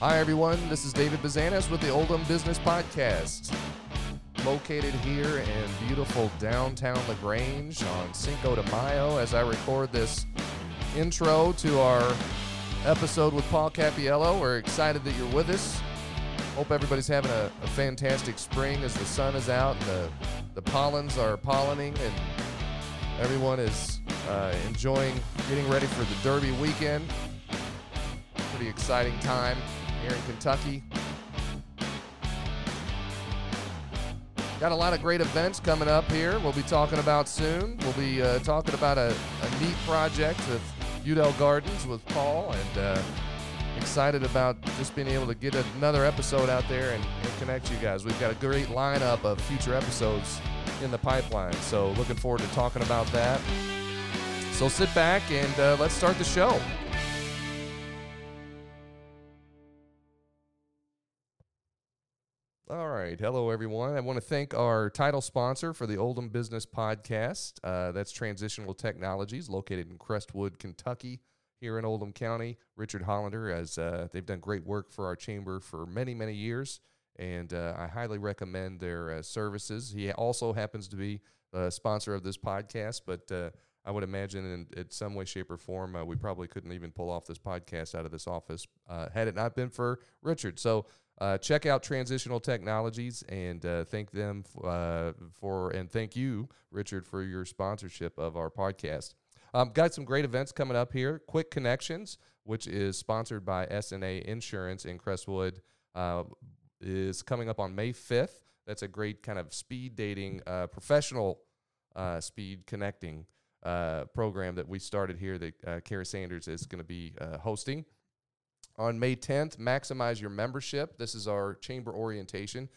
Hi, everyone. This is David Bazanas with the Oldham Business Podcast. Located here in beautiful downtown LaGrange on Cinco de Mayo as I record this intro to our episode with Paul Cappiello. We're excited that you're with us. Hope everybody's having a, a fantastic spring as the sun is out and the, the pollens are pollinating and everyone is uh, enjoying getting ready for the Derby weekend. Pretty exciting time here in Kentucky. Got a lot of great events coming up here. We'll be talking about soon. We'll be uh, talking about a, a, neat project with Yew Dell Gardens with Paul, and uh, excited about just being able to get another episode out there and, and connect you guys. We've got a great lineup of future episodes in the pipeline, so looking forward to talking about that. So sit back and uh, let's start the show. All right. Hello, everyone. I want to thank our title sponsor for the Oldham Business Podcast. Uh, that's Transitional Technologies, located in Crestwood, Kentucky, here in Oldham County. Richard Hollander, as uh, they've done great work for our chamber for many, many years, and uh, I highly recommend their uh, services. He also happens to be a sponsor of this podcast, but uh, I would imagine in, in, some way, shape, or form, uh, we probably couldn't even pull off this podcast out of this office had it not been for Richard. So, uh, check out Transitional Technologies and uh, thank them f- uh, for, and thank you, Richard, for your sponsorship of our podcast. Um, got some great events coming up here. Quick Connections, which is sponsored by SNA Insurance in Crestwood, uh, is coming up on May 5th. That's a great kind of speed dating, uh, professional uh, speed connecting program that we started here that Carrie Sanders is going to be hosting. On May 10th, maximize your membership. This is our chamber orientation.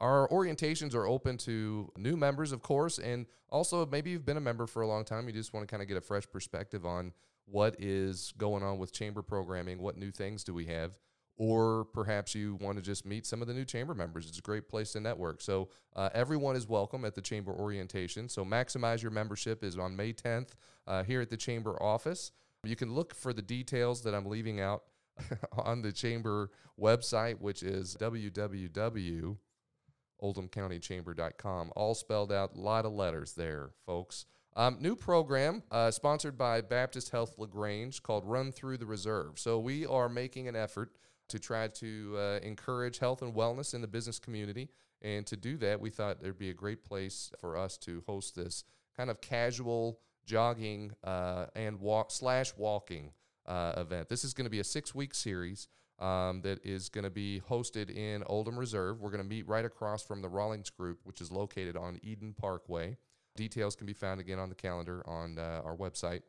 Our orientations are open to new members, of course, and also maybe you've been a member for a long time. You just want to kind of get a fresh perspective on what is going on with chamber programming, what new things do we have, or perhaps you want to just meet some of the new chamber members. It's a great place to network. So uh, everyone is welcome at the chamber orientation. So maximize your membership is on May 10th uh, here at the chamber office. You can look for the details that I'm leaving out on the chamber website, which is www.oldhamcountychamber.com. All spelled out, a lot of letters there, folks. Um, new program uh, sponsored by Baptist Health LaGrange called Run Through the Reserve. So we are making an effort to try to uh, encourage health and wellness in the business community. And to do that, we thought there'd be a great place for us to host this kind of casual jogging uh, and walk slash walking uh, event. This is going to be a six week series um, that is going to be hosted in Oldham Reserve. We're going to meet right across from the Rawlings Group, which is located on Eden Parkway. Details can be found again on the calendar on uh, our website.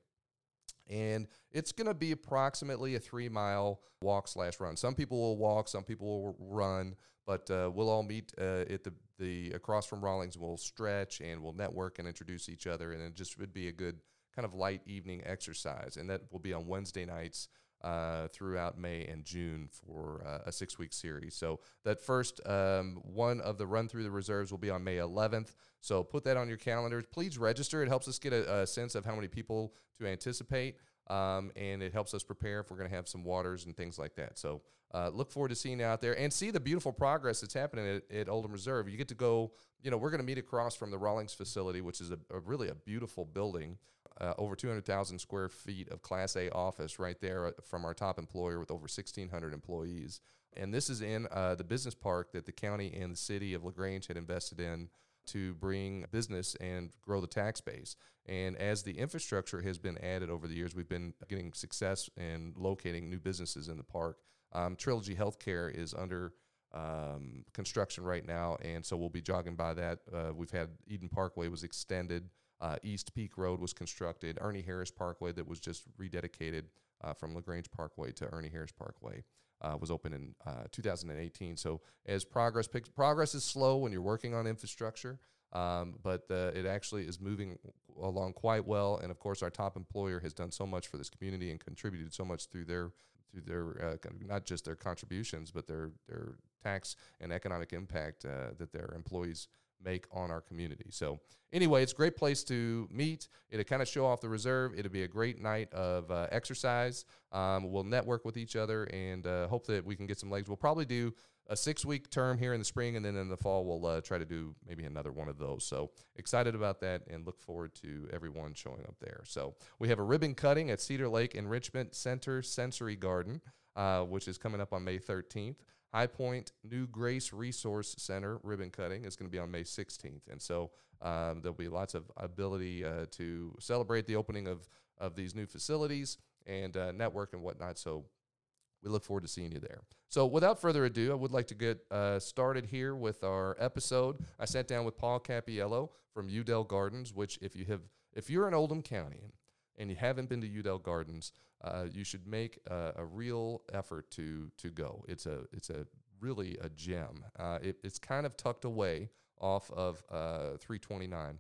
And it's going to be approximately a three mile walk slash run. Some people will walk, some people will run, but uh, we'll all meet uh, at the, the across from Rawlings. We'll stretch and we'll network and introduce each other, and it just would be a good kind of light evening exercise, and that will be on Wednesday nights uh, throughout May and June for uh, a six week series. So, that first um, one of the run through the reserves will be on May 11th. So, put that on your calendars. Please register. It helps us get a, a sense of how many people to anticipate, um, and it helps us prepare if we're going to have some waters and things like that. So, uh, look forward to seeing you out there and see the beautiful progress that's happening at, at Oldham Reserve. You get to go, you know, we're going to meet across from the Rawlings facility, which is a, a really a beautiful building uh, over 200,000 square feet of Class A office right there uh, from our top employer with over 1,600 employees. And this is in uh, the business park that the county and the city of LaGrange had invested in to bring business and grow the tax base. And as the infrastructure has been added over the years, we've been getting success in locating new businesses in the park. Um, Trilogy Healthcare is under um, construction right now, and so we'll be jogging by that. Uh, we've had Eden Parkway was extended uh, East Peak Road was constructed. Ernie Harris Parkway, that was just rededicated uh, from LaGrange Parkway to Ernie Harris Parkway, uh, was open in uh, 2018. So as progress picks, progress is slow when you're working on infrastructure, um, but uh, it actually is moving along quite well. And of course, our top employer has done so much for this community and contributed so much through their through their uh, not just their contributions, but their their tax and economic impact that their employees make on our community. So anyway, it's a great place to meet. It'll kind of show off the reserve. It'll be a great night of uh, exercise. Um, we'll network with each other and uh, hope that we can get some legs. We'll probably do a six week term here in the spring, and then in the fall, we'll uh, try to do maybe another one of those. So excited about that and look forward to everyone showing up there. So we have a ribbon cutting at Cedar Lake Enrichment Center Sensory Garden, uh, which is coming up on May 13th. High Point New Grace Resource Center ribbon cutting is going to be on May 16th. And so um, there'll be lots of ability uh, to celebrate the opening of, of these new facilities and uh, network and whatnot. So we look forward to seeing you there. So, without further ado, I would like to get uh, started here with our episode. I sat down with Paul Cappiello from Yew Dell Gardens, which, if you have, if you're in Oldham County and you haven't been to Yew Dell Gardens, uh, you should make a, a, real effort to to go. It's a it's a really a gem. Uh, it, it's kind of tucked away off of uh, 329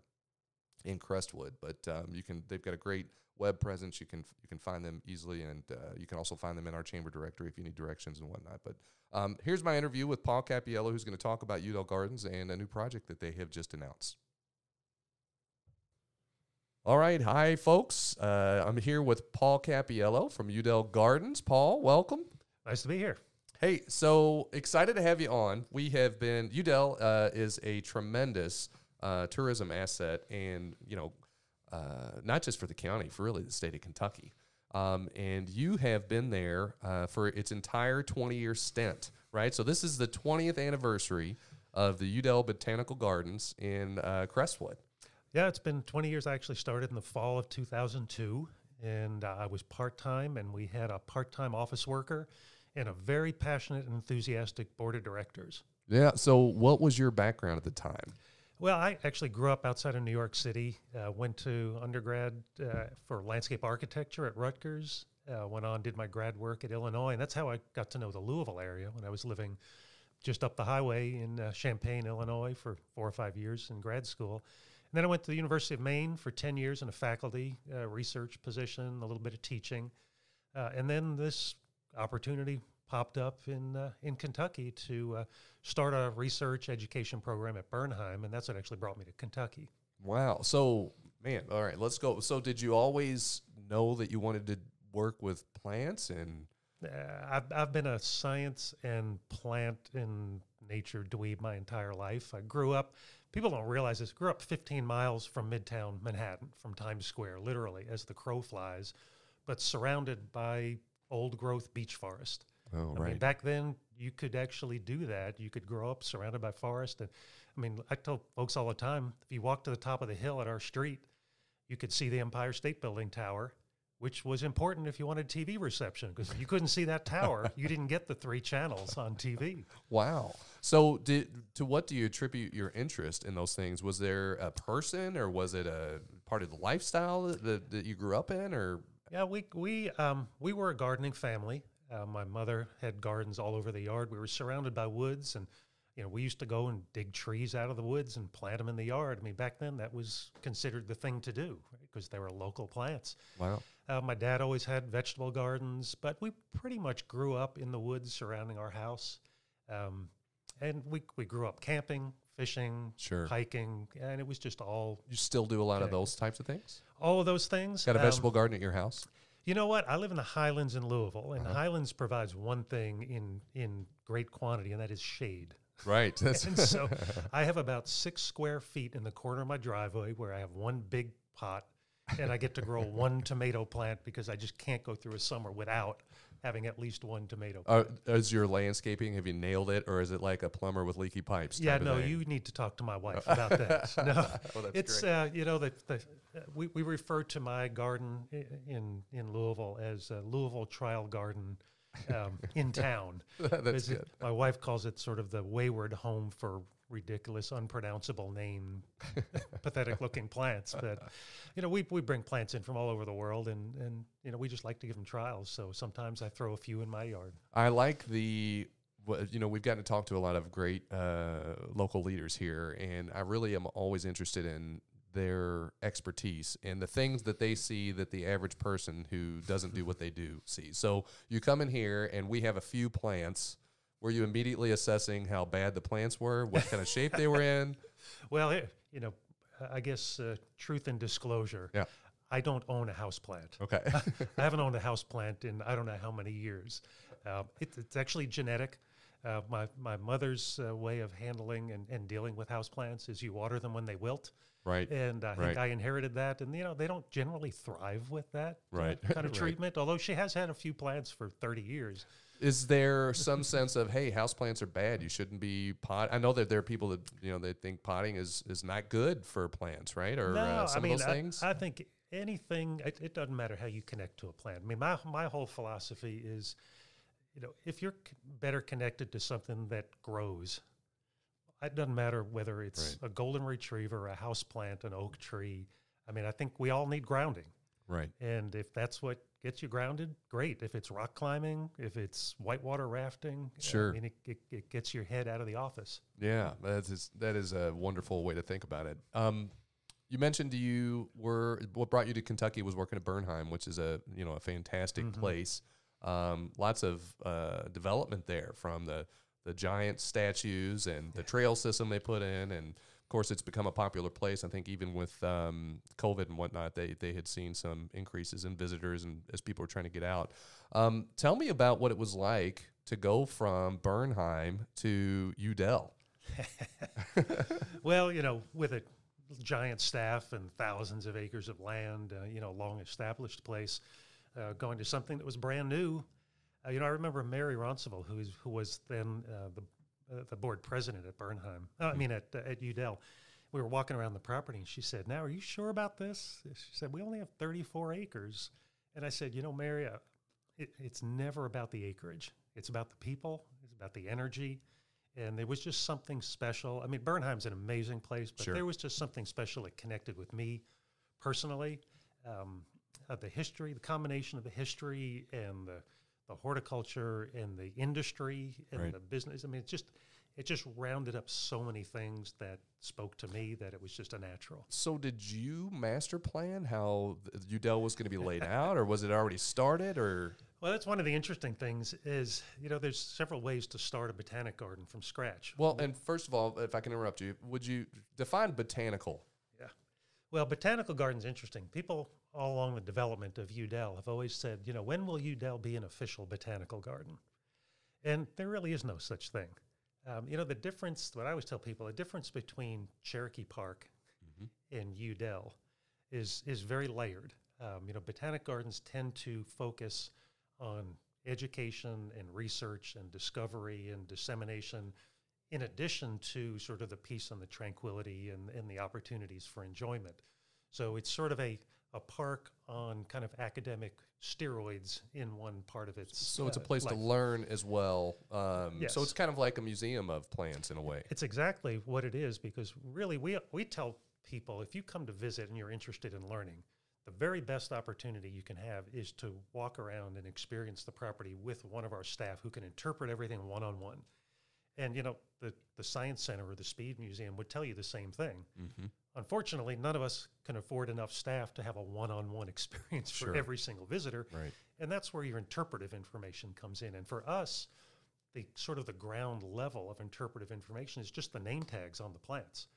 in Crestwood, but um, you can they've got a great web presence. You can you can find them easily, and uh, you can also find them in our chamber directory if you need directions and whatnot. But um, here's my interview with Paul Cappiello, who's going to talk about Yew Dell Gardens and a new project that they have just announced. All right, hi folks. Uh, I'm here with Paul Cappiello from Yew Dell Gardens. Paul, welcome. Nice to be here. Hey, so excited to have you on. We have been Yew Dell uh, is a tremendous uh, tourism asset, and you know, uh, not just for the county, for really the state of Kentucky. Um, and you have been there uh, for its entire 20 year stint, right? So this is the 20th anniversary of the Yew Dell Botanical Gardens in uh, Crestwood. Yeah, it's been 20 years. I actually started in the fall of 2002, and uh, I was part time, and we had a part time office worker and a very passionate and enthusiastic board of directors. Yeah. So, what was your background at the time? Well, I actually grew up outside of New York City. Uh, went to undergrad uh, for landscape architecture at Rutgers. Uh, went on, did my grad work at Illinois, and that's how I got to know the Louisville area when I was living just up the highway in uh, Champaign, Illinois, for four or five years in grad school. And then I went to the University of Maine for 10 years in a faculty uh, research position, a little bit of teaching. Uh, and then this opportunity popped up in, uh, in Kentucky to uh, start a research education program at Bernheim. And that's what actually brought me to Kentucky. Wow. So, man, all right, let's go. So, did you always know that you wanted to work with plants and? Uh, I've, I've been a science and plant and nature dweeb my entire life. I grew up people don't realize this. Grew up 15 miles from Midtown Manhattan, from Times Square, literally as the crow flies, but surrounded by old growth beech forest. Oh, I right. mean, back then you could actually do that. You could grow up surrounded by forest, and I mean, I tell folks all the time, if you walk to the top of the hill at our street, you could see the Empire State Building tower which was important if you wanted TV reception because you couldn't see that tower, you didn't get the three channels on TV. Wow. So, did to what do you attribute your interest in those things? Was there a person, or was it a part of the lifestyle that, that you grew up in, or? Yeah, we we um, we were a gardening family. Uh, my mother had gardens all over the yard. We were surrounded by woods, and you know, we used to go and dig trees out of the woods and plant them in the yard. I mean, back then that was considered the thing to do because right? they were local plants. Wow. Uh, my dad always had vegetable gardens, but we pretty much grew up in the woods surrounding our house. Um, and we, we grew up camping, fishing, sure. hiking, and it was just all. You still do a lot connected. of those types of things? All of those things. Got a vegetable um, garden at your house? You know what? I live in the Highlands in Louisville, and uh-huh. Highlands provides one thing in in great quantity, and that is shade. Right. and so I have about six square feet in the corner of my driveway where I have one big pot and I get to grow one tomato plant because I just can't go through a summer without having at least one tomato. Uh, is your landscaping? Have you nailed it, or is it like a plumber with leaky pipes? Yeah, no. You need to talk to my wife about that. No, well, it's uh, you know the, the uh, we we refer to my garden in in Louisville as Louisville Trial Garden. Um, in town, that's good. It, my wife calls it sort of the wayward home for ridiculous, unpronounceable name, pathetic looking plants. But you know, we we bring plants in from all over the world, and and you know, we just like to give them trials. So sometimes I throw a few in my yard. I like the. You know, we've gotten to talk to a lot of great uh, local leaders here, and I really am always interested in their expertise and the things that they see that the average person who doesn't do what they do sees. So you come in here, and we have a few plants were you immediately assessing how bad the plants were, what kind of shape they were in? well, eh, you know, I guess uh, truth and disclosure. Yeah. I don't own a house plant. Okay. I haven't owned a house plant in I don't know how many years. Uh, it, it's actually genetic. Uh, my my mother's uh, way of handling and, and dealing with house plants is you water them when they wilt, right. and I Right. think I inherited that. And you know they don't generally thrive with that uh, Right. kind of Right. treatment. Although she has had a few plants for thirty years. Is there some sense of hey, houseplants are bad? You shouldn't be pot. I know that there are people that you know they think potting is is not good for plants, right? Or no, uh, some I mean of those I, things. I think anything. It, it doesn't matter how you connect to a plant. I mean my my whole philosophy is, you know, if you're c- better connected to something that grows, it doesn't matter whether it's a golden retriever, a house plant, an oak tree. I mean, I think we all need grounding. right. And if that's what gets you grounded, great. If it's rock climbing, if it's whitewater rafting, Sure. I mean, it, it, it gets your head out of the office. Yeah, that is that is a wonderful way to think about it. Um, you mentioned you were what brought you to Kentucky was working at Bernheim, which is a you know a fantastic Mhm. place. Um, lots of uh, development there from the the giant statues and the trail system they put in, and course it's become a popular place. I think even with um, COVID and whatnot, they they had seen some increases in visitors and as people were trying to get out. Um, tell me about what it was like to go from Bernheim to Yew Dell. Well, you know, with a giant staff and thousands of acres of land, uh, you know, long established place, uh, going to something that was brand new. Uh, you know, I remember Mary Ronceville, who, is, who was then uh, the, uh, the board president at Bernheim, uh, I mean, at, uh, at Yew Dell. We were walking around the property and she said, Now, are you sure about this? She said, We only have 34 acres. And I said, You know, Mary, uh, it, it's never about the acreage, it's about the people, it's about the energy and there was just something special. I mean, Bernheim's an amazing place, but Sure. there was just something special that connected with me personally. Um, uh, the history, the combination of the history and the, the horticulture and the industry and Right. the business. I mean, it just it just rounded up so many things that spoke to me that it was just a natural. So, did you master plan how Yew Dell was going to be laid out, or was it already started? Or Well, that's one of the interesting things is, you know, there's several ways to start a botanic garden from scratch. well, and first of all, if I can interrupt you, would you define botanical? Yeah. Well, botanical garden's interesting. People all along the development of Yew Dell have always said, you know, when will Yew Dell be an official botanical garden? And there really is no such thing. Um, you know, the difference, what I always tell people, the difference between Cherokee Park and Yew Dell is is very layered. Um, you know, botanic gardens tend to focus on education and research and discovery and dissemination, in addition to sort of the peace and the tranquility and, and the opportunities for enjoyment. So it's sort of a, a park on kind of academic steroids in one part of its. So it's a uh, place to learn as well. Um, Yes. So it's kind of like a museum of plants in a way. It's exactly what it is because really we we tell people if you come to visit and you're interested in learning, the very best opportunity you can have is to walk around and experience the property with one of our staff who can interpret everything one on one. And you know, the the science center or the speed museum would tell you the same thing. Mm-hmm. Unfortunately, none of us can afford enough staff to have a one-on-one experience for Sure. every single visitor. Right. And that's where your interpretive information comes in. And for us, the sort of the ground level of interpretive information is just the name tags on the plants.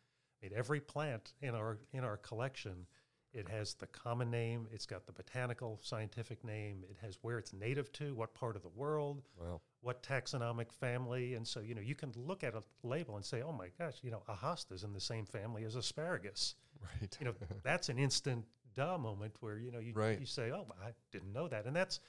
I mean, every plant in our in our collection, it has the common name, it's got the botanical scientific name, it has where it's native to, what part of the world, Well, what taxonomic family, and so you know you can look at a label and say, oh my gosh, you know, a hosta's in the same family as asparagus right. you know that's an instant duh moment where you know you, Right. you say oh i didn't know that and that's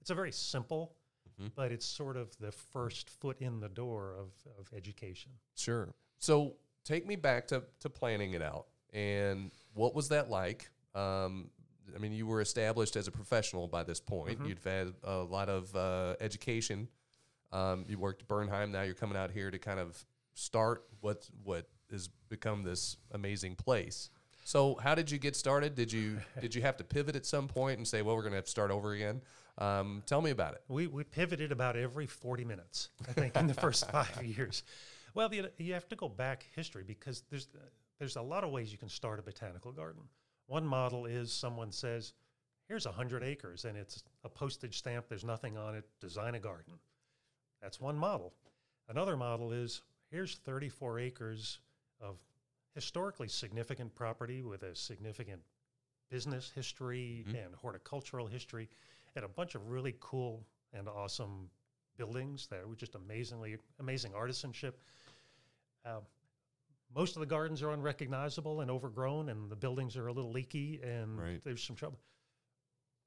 it's a very simple Mhm. but it's sort of the first foot in the door of, of education Sure. So take me back to, to planning it out. And what was that like? Um, I mean, you were established as a professional by this point. Mhm. You've had a lot of uh, education. Um, you worked at Bernheim. Now you're coming out here to kind of start what what has become this amazing place. So, how did you get started? Did you did you have to pivot at some point and say, "Well, we're going to have to start over again"? Um, tell me about it. we, we pivoted about every 40 minutes i think in the first five years well you, you have to go back history because there's there's a lot of ways you can start a botanical garden one model is someone says here's 100 acres and it's a postage stamp there's nothing on it design a garden that's one model another model is here's 34 acres of historically significant property with a significant business history Mhm. and horticultural history, and a bunch of really cool and awesome buildings that were just amazingly amazing artisanship. Um, most of the gardens are unrecognizable and overgrown, and the buildings are a little leaky, and Right. there's some trouble.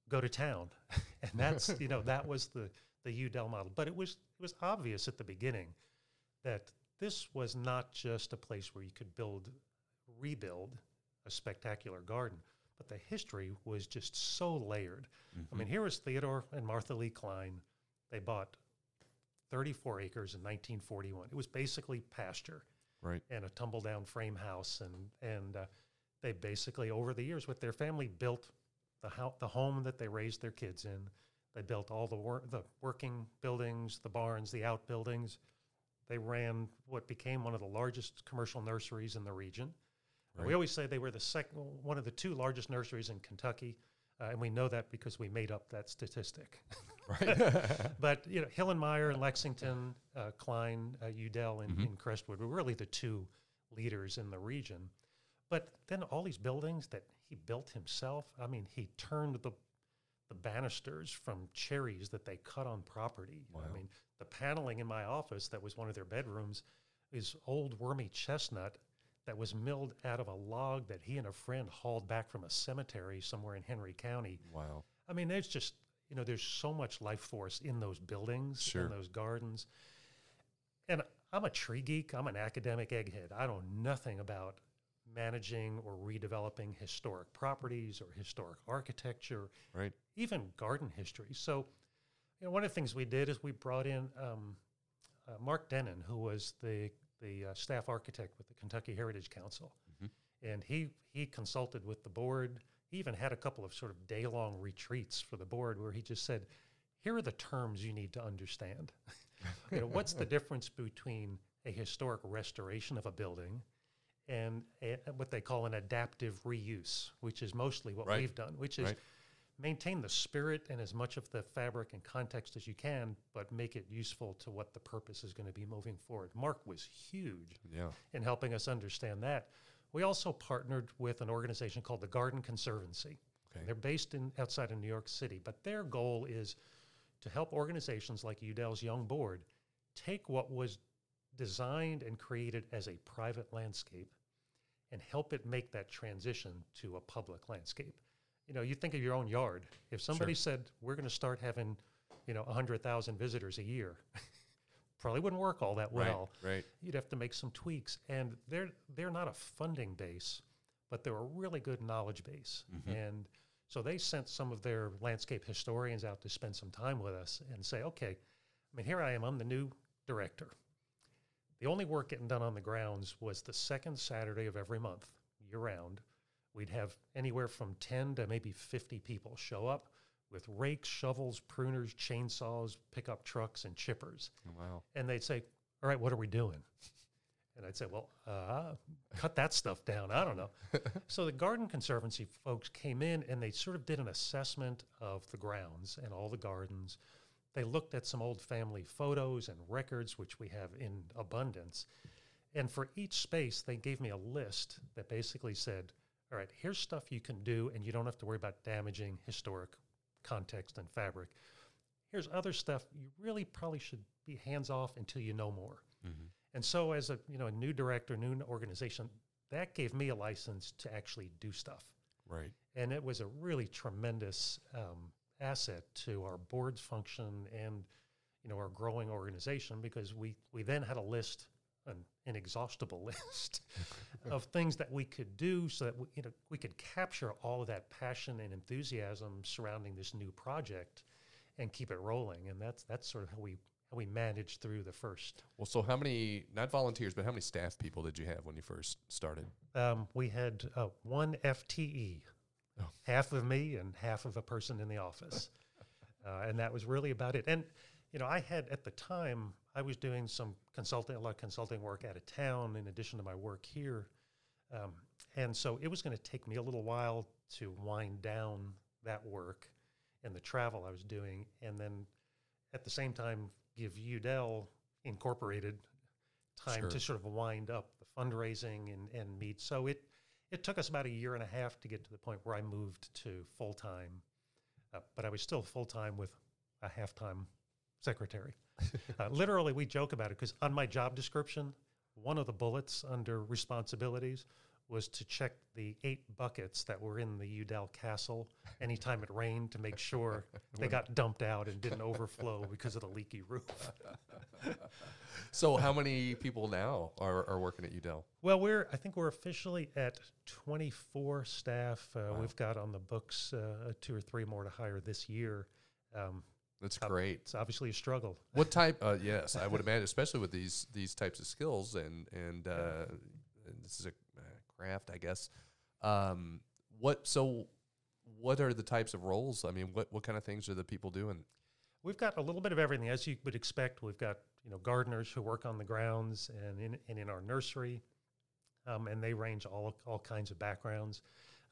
Go to town, and that's you know that was the the Yew Dell model. But it was it was obvious at the beginning that this was not just a place where you could build, rebuild a spectacular garden, but the history was just so layered. I mean, mm-hmm. here was Theodore and Martha Lee Klein. They bought 34 acres in 1941. It was basically pasture Right. and a tumble down frame house, and and uh, they basically over the years with their family built the ho- the home that they raised their kids in. They built all the wor- the working buildings, the barns, the outbuildings. They ran what became one of the largest commercial nurseries in the region. And We always say they were the second, one of the two largest nurseries in Kentucky, uh, and we know that because we made up that statistic. Right. but you know, Hillenmeyer in Lexington, uh, Klein, uh, Yew Dell in, Mhm. in Crestwood were really the two leaders in the region. But then all these buildings that he built himself. I mean, he turned the the banisters from cherries that they cut on property. Wow. I mean, the paneling in my office that was one of their bedrooms is old wormy chestnut that was milled out of a log that he and a friend hauled back from a cemetery somewhere in Henry County. wow. I mean, there's just you know, there's so much life force in those buildings, Sure. in those gardens. And I'm a tree geek. I'm an academic egghead. I know nothing about managing or redeveloping historic properties or historic architecture, Right. even garden history. So, you know, one of the things we did is we brought in um, uh, Mark Denon, who was the the uh, staff architect with the Kentucky Heritage Council, Mhm. and he he consulted with the board. He even had a couple of sort of day long retreats for the board where he just said, "Here are the terms you need to understand. you know, what's the difference between a historic restoration of a building?" And a, what they call an adaptive reuse, which is mostly what Right. we've done, which is Right. maintain the spirit and as much of the fabric and context as you can, but make it useful to what the purpose is going to be moving forward. Mark was huge Yeah. in helping us understand that. We also partnered with an organization called the Garden Conservancy. Okay. They're based in outside of New York City, but their goal is to help organizations like Yew Dell's Young Board take what was designed and created as a private landscape and help it make that transition to a public landscape. You know, you think of your own yard. If somebody said we're going to start having, you know, 100,000 visitors a year, probably wouldn't work all that well Right. Right. you'd have to make some tweaks and they're they're not a funding base but they're a really good knowledge base Mhm. and so they sent some of their landscape historians out to spend some time with us and say okay i mean here i am i'm the new director the only work getting done on the grounds was the second saturday of every month year round we'd have anywhere from 10 to maybe 50 people show up with rakes shovels pruners chainsaws pickup trucks and chippers Wow. and they'd say, "All right, what are we doing?" And I'd say, "Well, uh, cut that stuff down. I don't know." so the Garden Conservancy folks came in and they sort of did an assessment of the grounds and all the gardens. They looked at some old family photos and records, which we have in abundance. And for each space, they gave me a list that basically said, "All right, here's stuff you can do, and you don't have to worry about damaging historic context and fabric." Here's other stuff you really probably should be hands off until you know more. Mhm. And so, as a you know a new director, new organization, that gave me a license to actually do stuff, Right. and it was a really tremendous um, asset to our board's function and you know our growing organization because we we then had a list, an inexhaustible list of things that we could do so that we, you know we could capture all of that passion and enthusiasm surrounding this new project and keep it rolling. And that's that's sort of how we how we managed through the first. Well, so how many, not volunteers, but how many staff people did you have when you first started? Um, we had uh, one FTE, Oh. half of me and half of a person in the office, uh, and that was really about it. And you know, I had at the time I was doing some consulting, a lot of consulting work out of town in addition to my work here, um, and so it was going to take me a little while to wind down that work and the travel I was doing, and then at the same time give Yew Dell Incorporated time Sure. to sort of wind up the fundraising and, and meet. So it it took us about a year and a half to get to the point where I moved to full time, uh, but I was still full time with a half time secretary. uh, literally, we joke about it because on my job description, one of the bullets under responsibilities was to check the eight buckets that were in the Yew Dell Castle anytime it rained to make sure they got dumped out and didn't overflow because of the leaky roof. So, how many people now are, are working at Yew Dell? Well, we're I think we're officially at 24 staff. Uh, We've got on the books uh, two or three more to hire this year. Um, That's Uh, great. it's obviously a struggle. What type? Uh, yes, I would imagine, especially with these these types of skills, and and, uh, and this is a uh, craft, I guess. Um, what so? What are the types of roles? I mean, what what kind of things are the people doing? We've got a little bit of everything, as you would expect. We've got you know gardeners who work on the grounds and in and in our nursery, um, and they range all all kinds of backgrounds.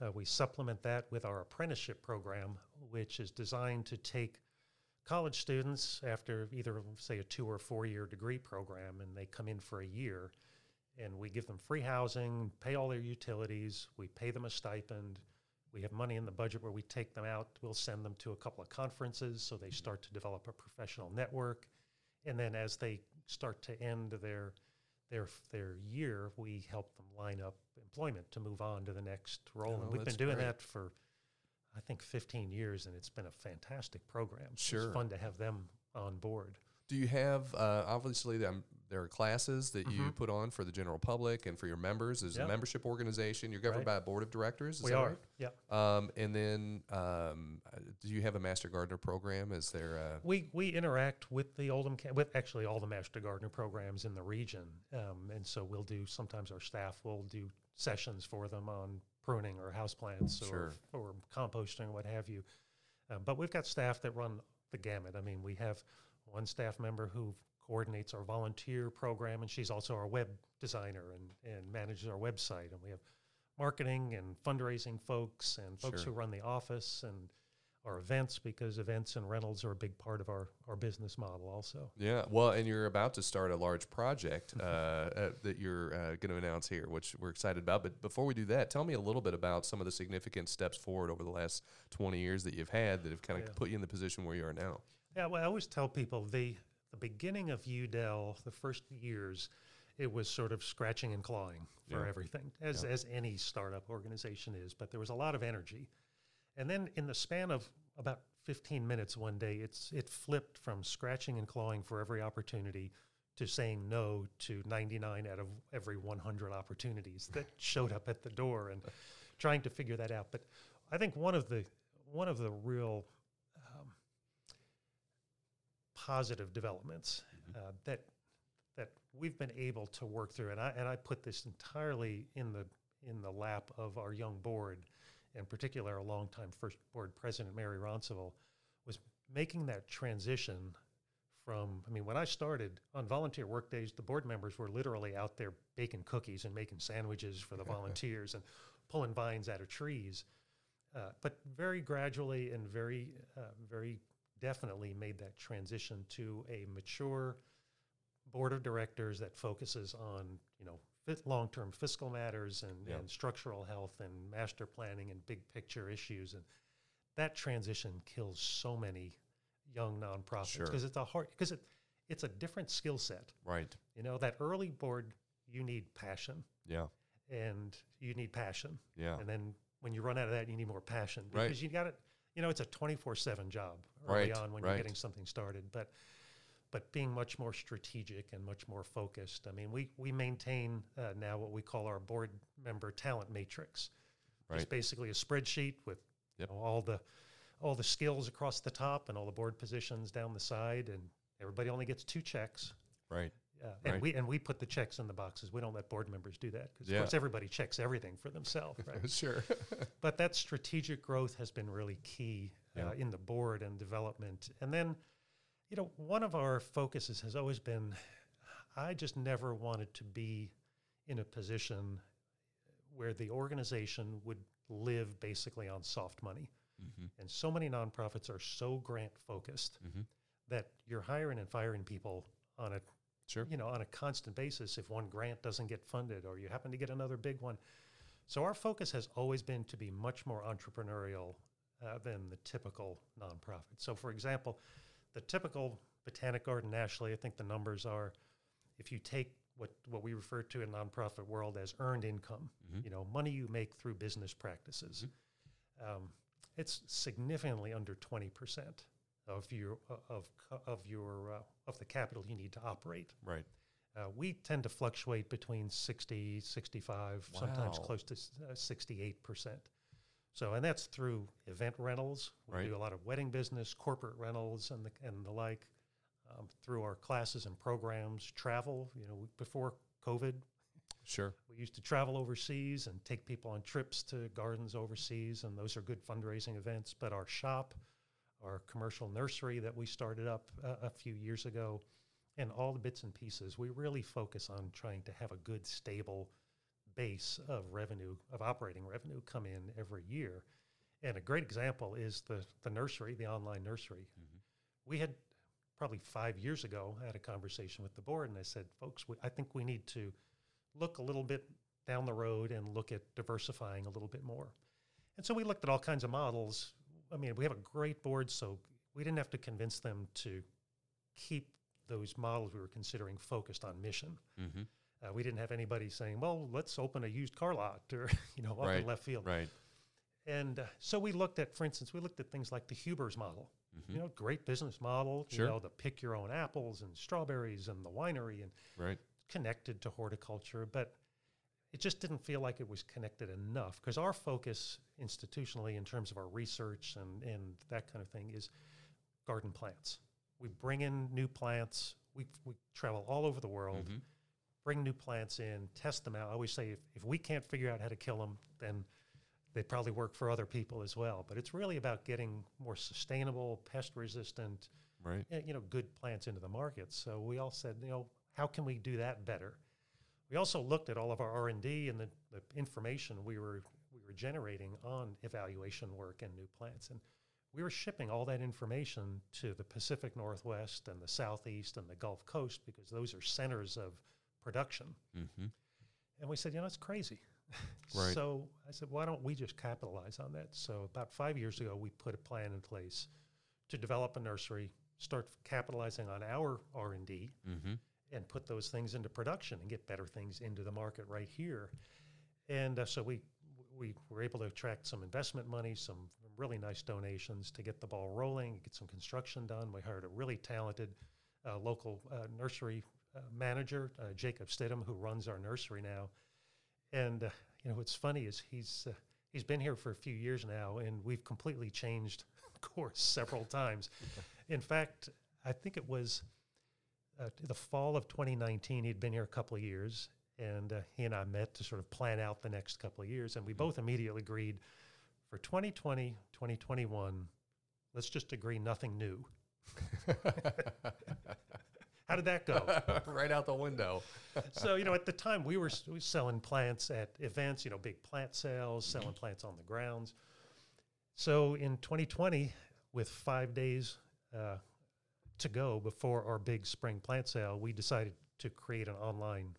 Uh, we supplement that with our apprenticeship program, which is designed to take college students after either say a two or four year degree program, and they come in for a year, and we give them free housing, pay all their utilities, we pay them a stipend. We have money in the budget where we take them out. We'll send them to a couple of conferences so they mm-hmm. start to develop a professional network. And then as they start to end their their their year, we help them line up employment to move on to the next role. Oh, and we've been doing great. that for I think 15 years, and it's been a fantastic program. Sure. it's fun to have them on board. Do you have uh, obviously um, there are classes that you Mhm. put on for the general public and for your members as Yeah. a membership organization? You're governed Right. by a board of directors. Is we that are, right? yeah. Um, and then, um, do you have a Master Gardener program? Is there a We we interact with the Oldham with actually all the Master Gardener programs in the region, um, and so we'll do sometimes our staff will do sessions for them on pruning or houseplants Sure. or or composting or what have you. Um, but we've got staff that run the gamut. I mean, we have one staff member who coordinates our volunteer program, and she's also our web designer and and manages our website. And we have marketing and fundraising folks and folks Sure. who run the office and our events because events and rentals are a big part of our, our business model also. Yeah, well, and you're about to start a large project uh, uh, that you're uh, going to announce here, which we're excited about. But before we do that, tell me a little bit about some of the significant steps forward over the last 20 years that you've had that have kind of Yeah. put you in the position where you are now. Yeah, well, I always tell people the the beginning of Yew Dell, the first years, it was sort of scratching and clawing for Yeah. everything, as Yeah. as any startup organization is. But there was a lot of energy, and then in the span of about 15 minutes one day, it's it flipped from scratching and clawing for every opportunity to saying no to 99 out of every 100 opportunities that showed up at the door and trying to figure that out. But I think one of the one of the real um, positive developments uh, that that we've been able to work through, and I and I put this entirely in the in the lap of our young board, in particular, our longtime first board president Mary Ronceville, was making that transition from. I mean, when I started on volunteer work days, the board members were literally out there baking cookies and making sandwiches for the volunteers and pulling vines out of trees. Uh, but very gradually and very, uh, very definitely made that transition to a mature board of directors that focuses on, you know, long-term fiscal matters and, Yeah. and structural health and master planning and big picture issues. And that transition kills so many young nonprofits Sure. because it's a hard, because it, it's a different skill set. Right. You know, that early board, you need passion Yeah. and you need passion. Yeah. And then when you run out of that, you need more passion Right. because you got it. You know, it's a twenty four seven job early Right, on when right. you're getting something started, but but being much more strategic and much more focused. I mean, we we maintain uh, now what we call our board member talent matrix. Right. It's basically a spreadsheet with Yep. you know, all the all the skills across the top and all the board positions down the side, and everybody only gets two checks. Right. Uh, and Right. we and we put the checks in the boxes. We don't let board members do that because Yeah. of course everybody checks everything for themselves, right? sure. but that strategic growth has been really key uh, in the board and development. And then, you know, one of our focuses has always been I just never wanted to be in a position where the organization would live basically on soft money. hmm And so many nonprofits are so grant focused Mhm. that you're hiring and firing people on a Sure. you know, on a constant basis if one grant doesn't get funded or you happen to get another big one. So our focus has always been to be much more entrepreneurial uh, than the typical nonprofit. So, for example, the typical botanic garden nationally, I think the numbers are, if you take what what we refer to in nonprofit world as earned income, Mhm. you know, money you make through business practices, um, it's significantly under twenty percent of your of of your uh, of the capital you need to operate. Right. Uh, we tend to fluctuate between 60, 65, sometimes close to uh, 68%. So, and that's through event rentals. We Right. do a lot of wedding business, corporate rentals, and the, and the like, um, through our classes and programs, travel. You know, before COVID, Sure. we used to travel overseas and take people on trips to gardens overseas, and those are good fundraising events. But our shop, our commercial nursery that we started up uh, a few years ago, and all the bits and pieces, we really focus on trying to have a good, stable base of revenue, of operating revenue come in every year. And a great example is the, the nursery, the online nursery. We had probably five years ago I had a conversation with the board, and I said, folks, we, I think we need to look a little bit down the road and look at diversifying a little bit more. And so we looked at all kinds of models. I mean, we have a great board, so we didn't have to convince them to keep those models we were considering focused on mission. Mm-hmm. Uh, we didn't have anybody saying, "Well, let's open a used car lot," or you know, up Right, in left field. Right. And uh, so we looked at, for instance, we looked at things like the Huber's model. Mhm. You know, great business model. Sure. You know, the pick your own apples and strawberries and the winery and Right. connected to horticulture, but it just didn't feel like it was connected enough because our focus institutionally in terms of our research and, and that kind of thing is garden plants. We bring in new plants. We, we travel all over the world, Mhm. Bring new plants in, test them out. I always say if, if we can't figure out how to kill them, then they probably work for other people as well. But it's really about getting more sustainable, pest resistant, Right. Eh, you know, good plants into the market. So we all said, you know, how can we do that better? We also looked at all of our R and D and the, the information we were we were generating on evaluation work and new plants, and we were shipping all that information to the Pacific Northwest and the Southeast and the Gulf Coast because those are centers of production. Mm-hmm. And we said, you know, it's crazy. Right. So I said, why don't we just capitalize on that? So about five years ago, we put a plan in place to develop a nursery, start capitalizing on our R and D, Mm-hmm. and put those things into production and get better things into the market right here. And uh, so we we were able to attract some investment money, some really nice donations to get the ball rolling, get some construction done. We hired a really talented uh, local uh, nursery manager, uh, Jacob Stidham, who runs our nursery now. And uh, you know what's funny is he's uh, he's been here for a few years now, and we've completely changed course several times. In fact, I think it was uh, the fall of 2019. He'd been here a couple of years, and uh, he and I met to sort of plan out the next couple of years. And we both immediately agreed for 2020, 2021, let's just agree nothing new. How did that go? right out the window. so you know at the time we were, we were selling plants at events you know big plant sales selling plants on the grounds so in 2020 with five days uh, to go before our big spring plant sale we decided to create an online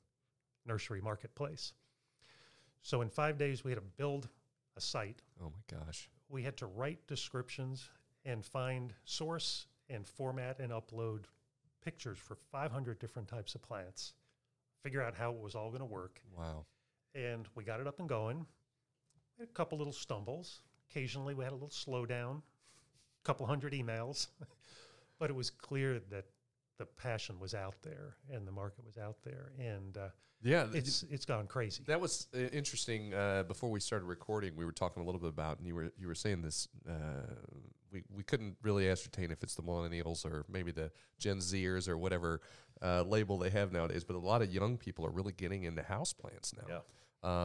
nursery marketplace so in five days we had to build a site Oh my gosh. we had to write descriptions and find source and format and upload pictures for 500 different types of plants figure out how it was all going to work. Wow. and we got it up and going. A couple little stumbles. Occasionally we had a little slowdown a couple hundred emails. But it was clear that the passion was out there and the market was out there and uh, Yeah. it's it's gone crazy That was uh, interesting. Uh, before we started recording, we were talking a little bit about, and you were you were saying this. Uh, we we couldn't really ascertain if it's the millennials or maybe the Gen Zers or whatever uh, label they have nowadays. But a lot of young people are really getting into houseplants now. yeah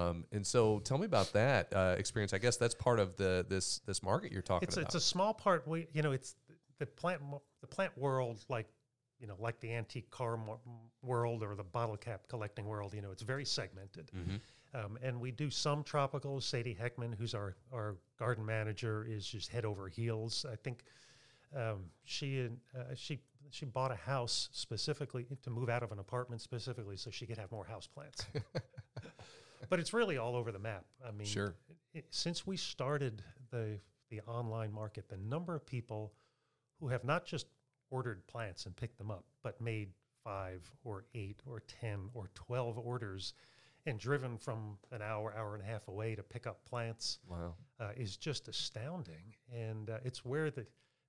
Um, and so, tell me about that uh, experience. I guess that's part of the this this market you're talking it's about. it's a small part. We you know it's the plant the plant world like you know like the antique car mo- world or the bottle cap collecting world. You know it's very segmented. Mhm. Um, and we do some tropicals. Sadie Heckman, who's our our garden manager, is just head over heels. I think Um, she uh, she she bought a house specifically to move out of an apartment specifically so she could have more house plants. but it's really all over the map. I mean, Sure. it, since we started the the online market, the number of people who have not just ordered plants and picked them up, but made five or eight or ten or twelve orders and driven from an hour, hour and a half away to pick up plants Wow. uh, is just astounding, and uh, it's where the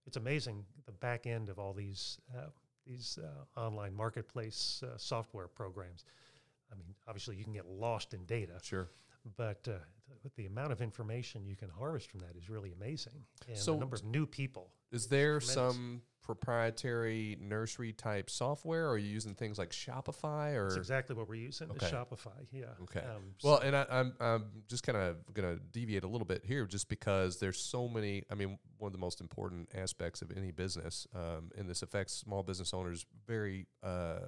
it's amazing the back end of all these uh, these uh, online marketplace uh, software programs. I mean, obviously you can get lost in data, Sure. But uh, th- the amount of information you can harvest from that is really amazing, and So the number of new people. Is there Tremendous. some proprietary nursery type software? Or are you using things like Shopify or? That's exactly what we're using. Okay. Is Shopify, yeah. Okay. Um, Well, and I, I'm I'm just kind of going to deviate a little bit here, just because there's so many. I mean, one of the most important aspects of any business, um, and this affects small business owners very. Uh,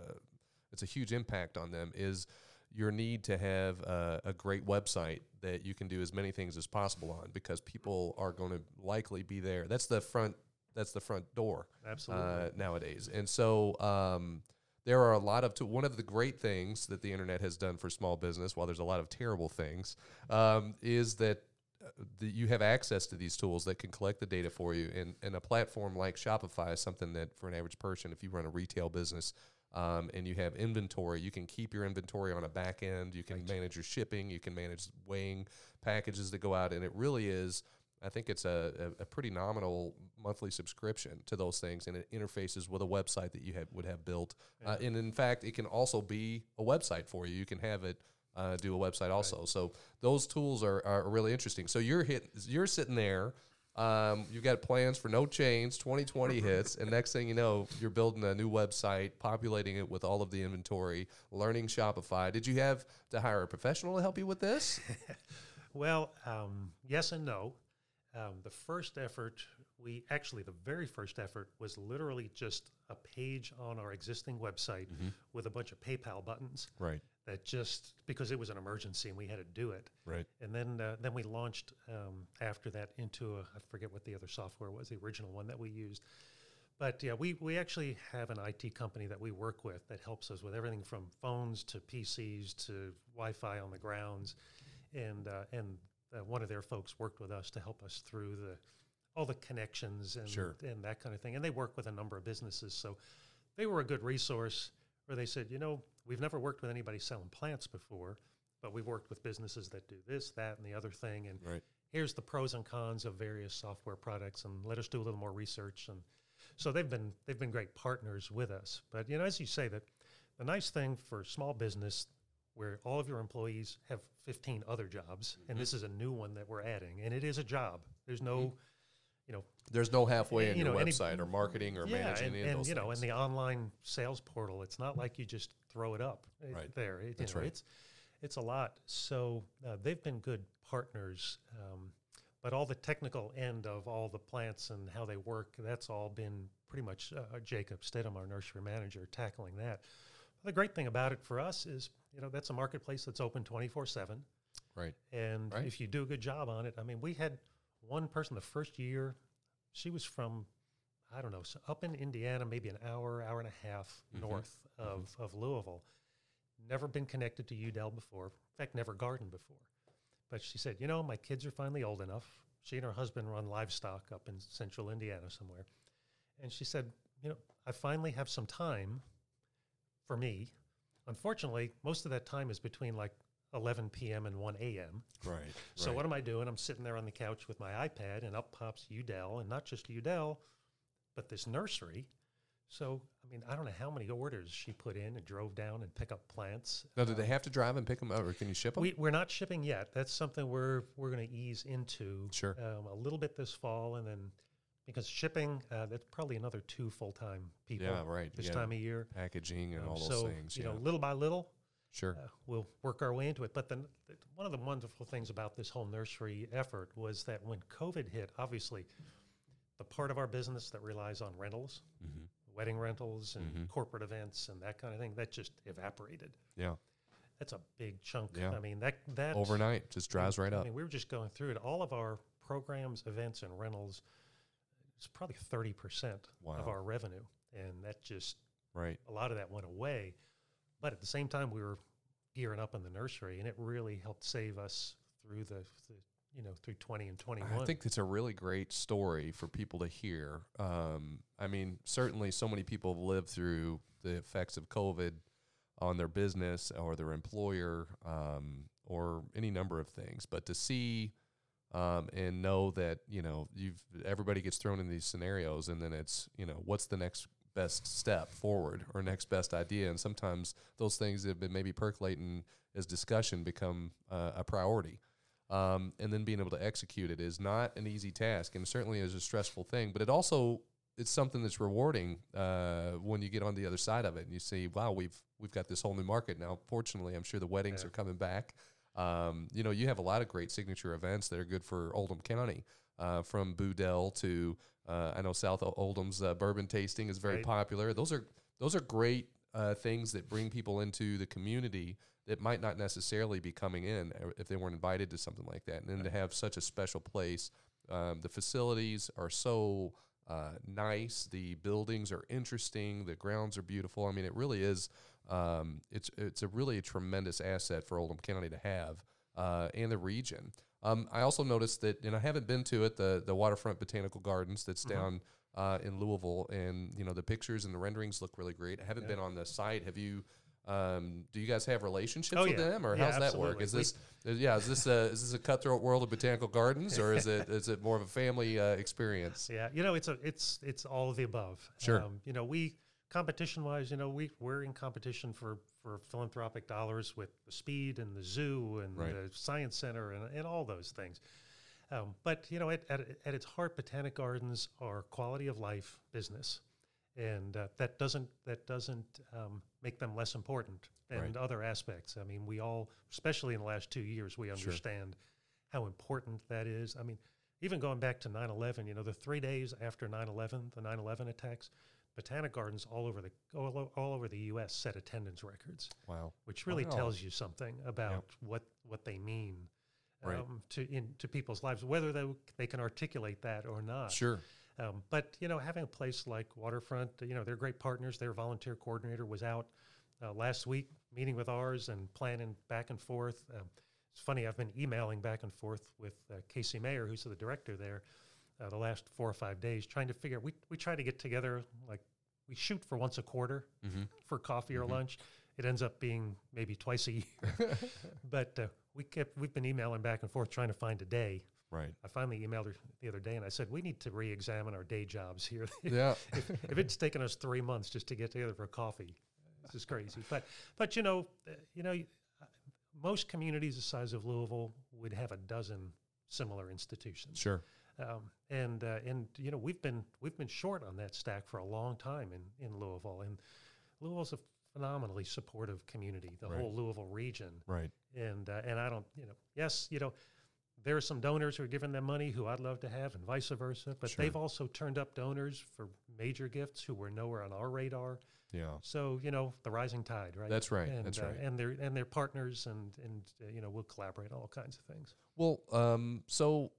it's a huge impact on them. Is your need to have a, a great website that you can do as many things as possible on, because people are going to likely be there. That's the front. That's the front door absolutely. uh, nowadays. And so um, there are a lot of, to, one of the great things that the internet has done for small business, while there's a lot of terrible things, um, is that uh, the, you have access to these tools that can collect the data for you. And, and a platform like Shopify is something that, for an average person, if you run a retail business, um, and you have inventory, you can keep your inventory on a back end. You can manage your shipping. You can manage weighing packages that go out, and it really is. I think it's a, a, a pretty nominal monthly subscription to those things, and it interfaces with a website that you have, would have built. Uh, and in fact, it can also be a website for you. You can have it uh, do a website also. So those tools are, are really interesting. So you're hit, you're sitting there. Um, you've got plans for no change. 2020 hits, and next thing you know, you're building a new website, populating it with all of the inventory, learning Shopify. Did you have to hire a professional to help you with this? Well, um, yes and no. Um, the first effort, we actually, the very first effort was literally just a page on our existing website with a bunch of PayPal buttons right, that just because it was an emergency and we had to do it. right. And then, uh, then we launched um, after that into a, I forget what the other software was, the original one that we used. But yeah, we, we actually have an IT company that we work with that helps us with everything from phones to PCs to Wi-Fi on the grounds, and uh, and uh, one of their folks worked with us to help us through the all the connections and Sure. and that kind of thing. And they work with a number of businesses, so they were a good resource. Where they said, you know, we've never worked with anybody selling plants before, but we've worked with businesses that do this, that, and the other thing, and Right. here's the pros and cons of various software products and let us do a little more research. And so they've been they've been great partners with us. But you know as you say that the nice thing for small business where all of your employees have 15 other jobs and mm-hmm. this is a new one that we're adding and it is a job. There's no mm-hmm. You know There's no halfway in You your know, any- website or marketing or yeah, managing and, any of and those you know, in the online sales portal, it's not like you just throw it up uh, Right. there. It, you That's know, right. It's it's a lot. So uh, they've been good partners, um, but all the technical end of all the plants and how they work, that's all been pretty much uh, Jacob Stidham, our nursery manager, tackling that. The great thing about it for us is, you know, that's a marketplace that's open twenty four seven. right. And Right. if you do a good job on it, I mean, we had one person the first year, she was from, I don't know, so up in Indiana, maybe an hour, hour and a half Mhm. north of, of Louisville. Never been connected to Yew Dell before. In fact, never gardened before. But she said, you know, my kids are finally old enough. She and her husband run livestock up in central Indiana somewhere. And she said, you know, I finally have some time for me. Unfortunately, most of that time is between like 11 p.m. and 1 a.m. Right. So what am I doing? I'm sitting there on the couch with my iPad, and up pops Yew Dell, and not just Yew Dell, but this nursery. So I mean, I don't know how many orders she put in and drove down and pick up plants. Now, do they have to drive and pick them up, or can you ship them? We, we're not shipping yet. That's something we're we're going to ease into Sure. um, a little bit this fall, and then because shipping, uh, that's probably another two full time people yeah, right. this yeah. time of year. packaging and Um, all those so things. you yeah. know, little by little, sure. uh, we'll work our way into it. But then one of the wonderful things about this whole nursery effort was that when COVID hit, obviously, the part of our business that relies on rentals, hmm wedding rentals, and Mhm. corporate events and that kind of thing, that just evaporated. Yeah. That's a big chunk. Yeah. I mean, that that Overnight, just dries right I up. I mean, we were just going through it. All of our programs, events, and rentals it's probably thirty percent Wow. of our revenue, and that just Right. a lot of that went away. But at the same time, we were gearing up in the nursery, and it really helped save us through the, the you know through twenty and twenty one. I think it's a really great story for people to hear. Um, I mean, certainly, so many people have lived through the effects of COVID on their business or their employer um, or any number of things. But to see um, and know that you know you've everybody gets thrown in these scenarios, and then it's you know what's the next best step forward or next best idea, and sometimes those things that have been maybe percolating as discussion become uh, a priority. Um, and then being able to execute it is not an easy task and certainly is a stressful thing but it also it's something that's rewarding uh, when you get on the other side of it and you see wow we've we've got this whole new market now. Fortunately i'm sure the weddings Yeah. are coming back. Um, you know you have a lot of great signature events that are good for oldham county uh, from Boudel to uh, I know South Oldham's uh, bourbon tasting is very Right. popular. Those are those are great uh, things that bring people into the community that might not necessarily be coming in uh, if they weren't invited to something like that. And then to have such a special place, um, the facilities are so uh, nice. The buildings are interesting. The grounds are beautiful. I mean, it really is. Um, it's it's a really a tremendous asset for Oldham County to have uh, and the region. Um, I also noticed that, and I haven't been to it, the the Waterfront Botanical Gardens that's Mhm. down uh, in Louisville, and you know the pictures and the renderings look really great. I haven't Yeah. been on the site. Have you? Um, do you guys have relationships Oh, with yeah. them, or Yeah, how's that work? Is this, is- yeah, is this a is this a cutthroat world of botanical gardens, or is it is it more of a family uh, experience? Yeah, you know, it's a it's it's all of the above. Sure. Um, you know, we competition wise, you know, we we're in competition for for philanthropic dollars with the speed and the zoo and Right. the science center and, and all those things. Um, but you know, at, at at its heart, botanic gardens are quality of life business, and uh, that doesn't that doesn't um, make them less important than Right. other aspects. I mean, we all, especially in the last two years, we understand how important that is. I mean, even going back to 9/11, you know, the three days after 9/11, the 9/11 attacks, botanic gardens all over the all, all over the U.S. set attendance records, Wow, which really Wow. tells you something about what what they mean Right. um, to in to people's lives, whether they they can articulate that or not. sure, Um, but you know, having a place like Waterfront, you know, they're great partners. Their volunteer coordinator was out uh, last week meeting with ours and planning back and forth. Um, it's funny, I've been emailing back and forth with uh, Kasey Maier, who's the director there, uh, the last four or five days, trying to figure. We we try to get together like we shoot for once a quarter hmm for coffee or Mhm. lunch. It ends up being maybe twice a year, but uh, we kept we've been emailing back and forth trying to find a day. right, I finally emailed her the other day and I said, we need to re examine our day jobs here. yeah, if, if it's taken us three months just to get together for coffee, this is crazy. But, but you know, uh, you know, uh, most communities the size of Louisville would have a dozen similar institutions. sure, Um, and, uh, and, you know, we've been, we've been short on that stack for a long time in, in Louisville. And Louisville's a phenomenally supportive community, the Right. whole Louisville region right, and uh, and I don't, you know, yes, you know, there are some donors who are giving them money who I'd love to have, and vice versa. But Sure. they've also turned up donors for major gifts who were nowhere on our radar. yeah, So you know, the rising tide, right? That's right, And, that's uh, right. And they're and they're partners, and and uh, you know, we'll collaborate on all kinds of things. Well, um, so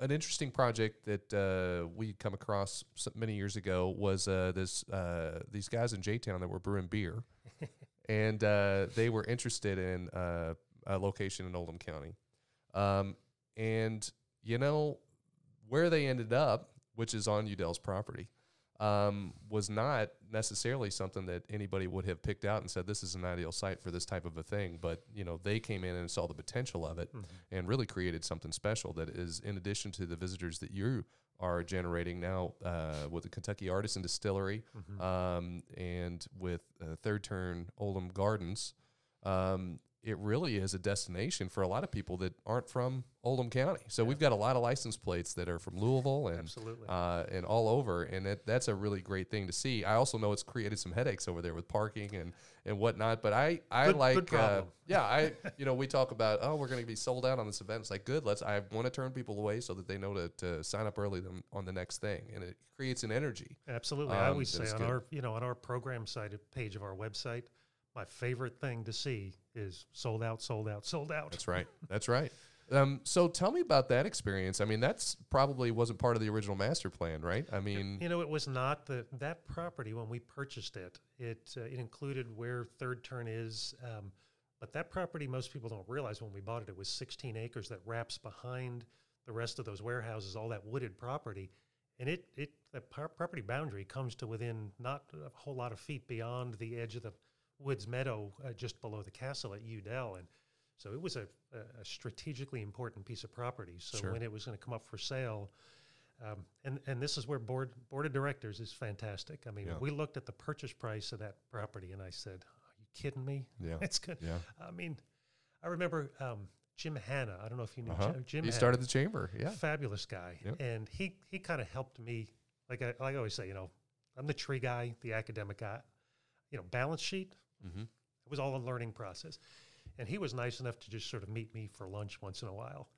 an interesting project that uh, we come across many years ago was uh, this uh, these guys in J Town that were brewing beer, and uh, they were interested in uh, a location in Oldham County, um, and you know where they ended up, which is on Yew Dell's property. Um, was not necessarily something that anybody would have picked out and said this is an ideal site for this type of a thing. But you know, they came in and saw the potential of it, and really created something special that is in addition to the visitors that you are generating now uh, with the Kentucky Artisan Distillery Mhm. um, and with uh, Third Turn Oldham Gardens. Um, it really is a destination for a lot of people that aren't from Oldham County. So Yeah. we've got a lot of license plates that are from Louisville and Absolutely. uh, and all over, and that's a really great thing to see. I also know it's created some headaches over there with parking and, and whatnot, but I I Good- like good uh, yeah I you know we talk about oh we're going to be sold out on this event. It's like good let's I want to turn people away so that they know to, to sign up early them on the next thing, and it creates an energy. Absolutely. I Um, always say on good. our, you know, on our program site page of our website, my favorite thing to see is sold out, sold out, sold out. That's right. That's right. Um, so tell me about that experience. I mean, that's probably wasn't part of the original master plan, right? I mean, You know, it was not the that property when we purchased it. It uh, it included where Third Turn is, um, but that property most people don't realize when we bought it. It was 16 acres that wraps behind the rest of those warehouses, all that wooded property, and it it the property boundary comes to within not a whole lot of feet beyond the edge of the woods meadow, uh, just below the castle at Yew Dell, and so it was a, a, strategically important piece of property. So Sure. when it was going to come up for sale. Um, and and this is where board board of directors is fantastic. I mean, Yeah. we looked at the purchase price of that property, and I said, "Are you kidding me? yeah, It's good." yeah. I mean, I remember um, Jim Hanna. I don't know if you knew Uh-huh. Jim. Jim He Hanna, started the chamber. Yeah, fabulous guy, Yep. and he he kind of helped me. Like I, like I always say, you know, I'm the tree guy, the academic guy. You know, balance sheet. Mm-hmm. It was all a learning process. And he was nice enough to just sort of meet me for lunch once in a while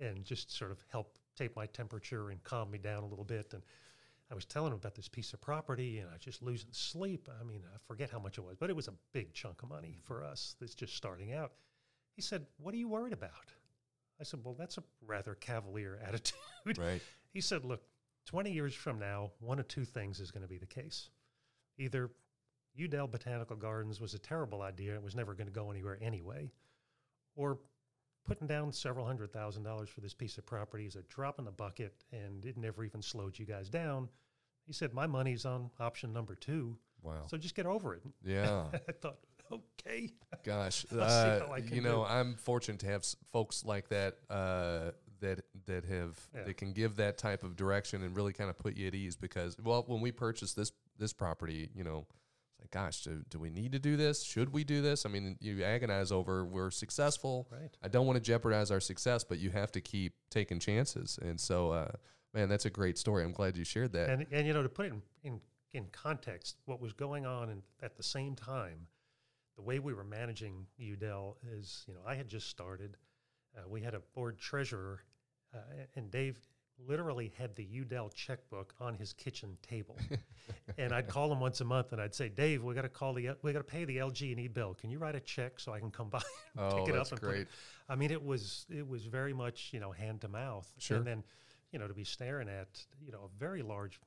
and just sort of help take my temperature and calm me down a little bit. And I was telling him about this piece of property and I was just losing sleep. I mean, I forget how much it was, but it was a big chunk of money for us that's just starting out. He said, What are you worried about? I said, Well, that's a rather cavalier attitude. right. He said, Look, 20 years from now, one of two things is going to be the case. Either Yew Dell Botanical Gardens was a terrible idea, it was never going to go anywhere anyway, or putting down several hundred thousand dollars for this piece of property is a drop in the bucket and it never even slowed you guys down. He said, My money's on option number two, Wow. so just get over it. Yeah. I thought, okay. Gosh, uh, how I can you know, do. I'm fortunate to have folks like that uh, that that have Yeah. that can give that type of direction and really kind of put you at ease. Because well, when we purchased this this property, you know, like, gosh, do, do we need to do this? Should we do this? I mean, you agonize over we're successful. Right. I don't want to jeopardize our success, but you have to keep taking chances. And so, uh, man, that's a great story. I'm glad you shared that. And, and you know, to put it in, in, in context, what was going on in, at the same time, the way we were managing Yew Dell is, you know, I had just started. Uh, we had a board treasurer, uh, and Dave literally had the Yew Dell checkbook on his kitchen table. and I'd call him once a month, and I'd say, Dave, we got to call the, we got to pay the LG and E bill. Can you write a check so I can come by and oh, pick it up and put great. it? I mean, it was it was very much you know hand to mouth. Sure. And then, you know, to be staring at you know a very large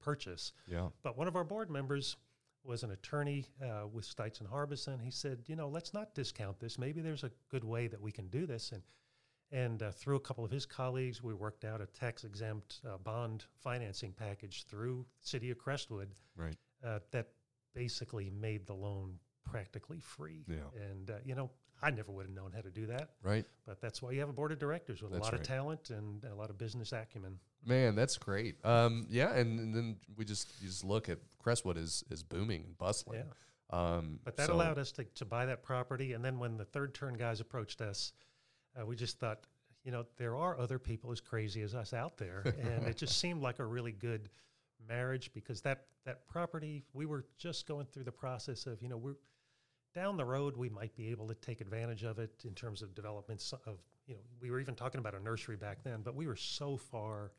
purchase. Yeah. But one of our board members was an attorney uh, with Stites and Harbison. He said, you know, let's not discount this. Maybe there's a good way that we can do this. And and uh, through a couple of his colleagues, we worked out a tax exempt uh, bond financing package through City of Crestwood Right. uh, that basically made the loan practically free. Yeah. And uh, you know, I never would have known how to do that. Right. But that's why you have a board of directors with That's a lot right. of talent and a lot of business acumen. Man, that's great. Um, yeah, and, and then we just you just look at Crestwood is is booming and bustling. Yeah. Um, But that so- allowed us to, to buy that property. And then when the third turn guys approached us, uh, we just thought, you know, there are other people as crazy as us out there. and it just seemed like a really good marriage because that, that property, we were just going through the process of, you know, we're down the road, we might be able to take advantage of it in terms of developments of, you know, we were even talking about a nursery back then, but we were so far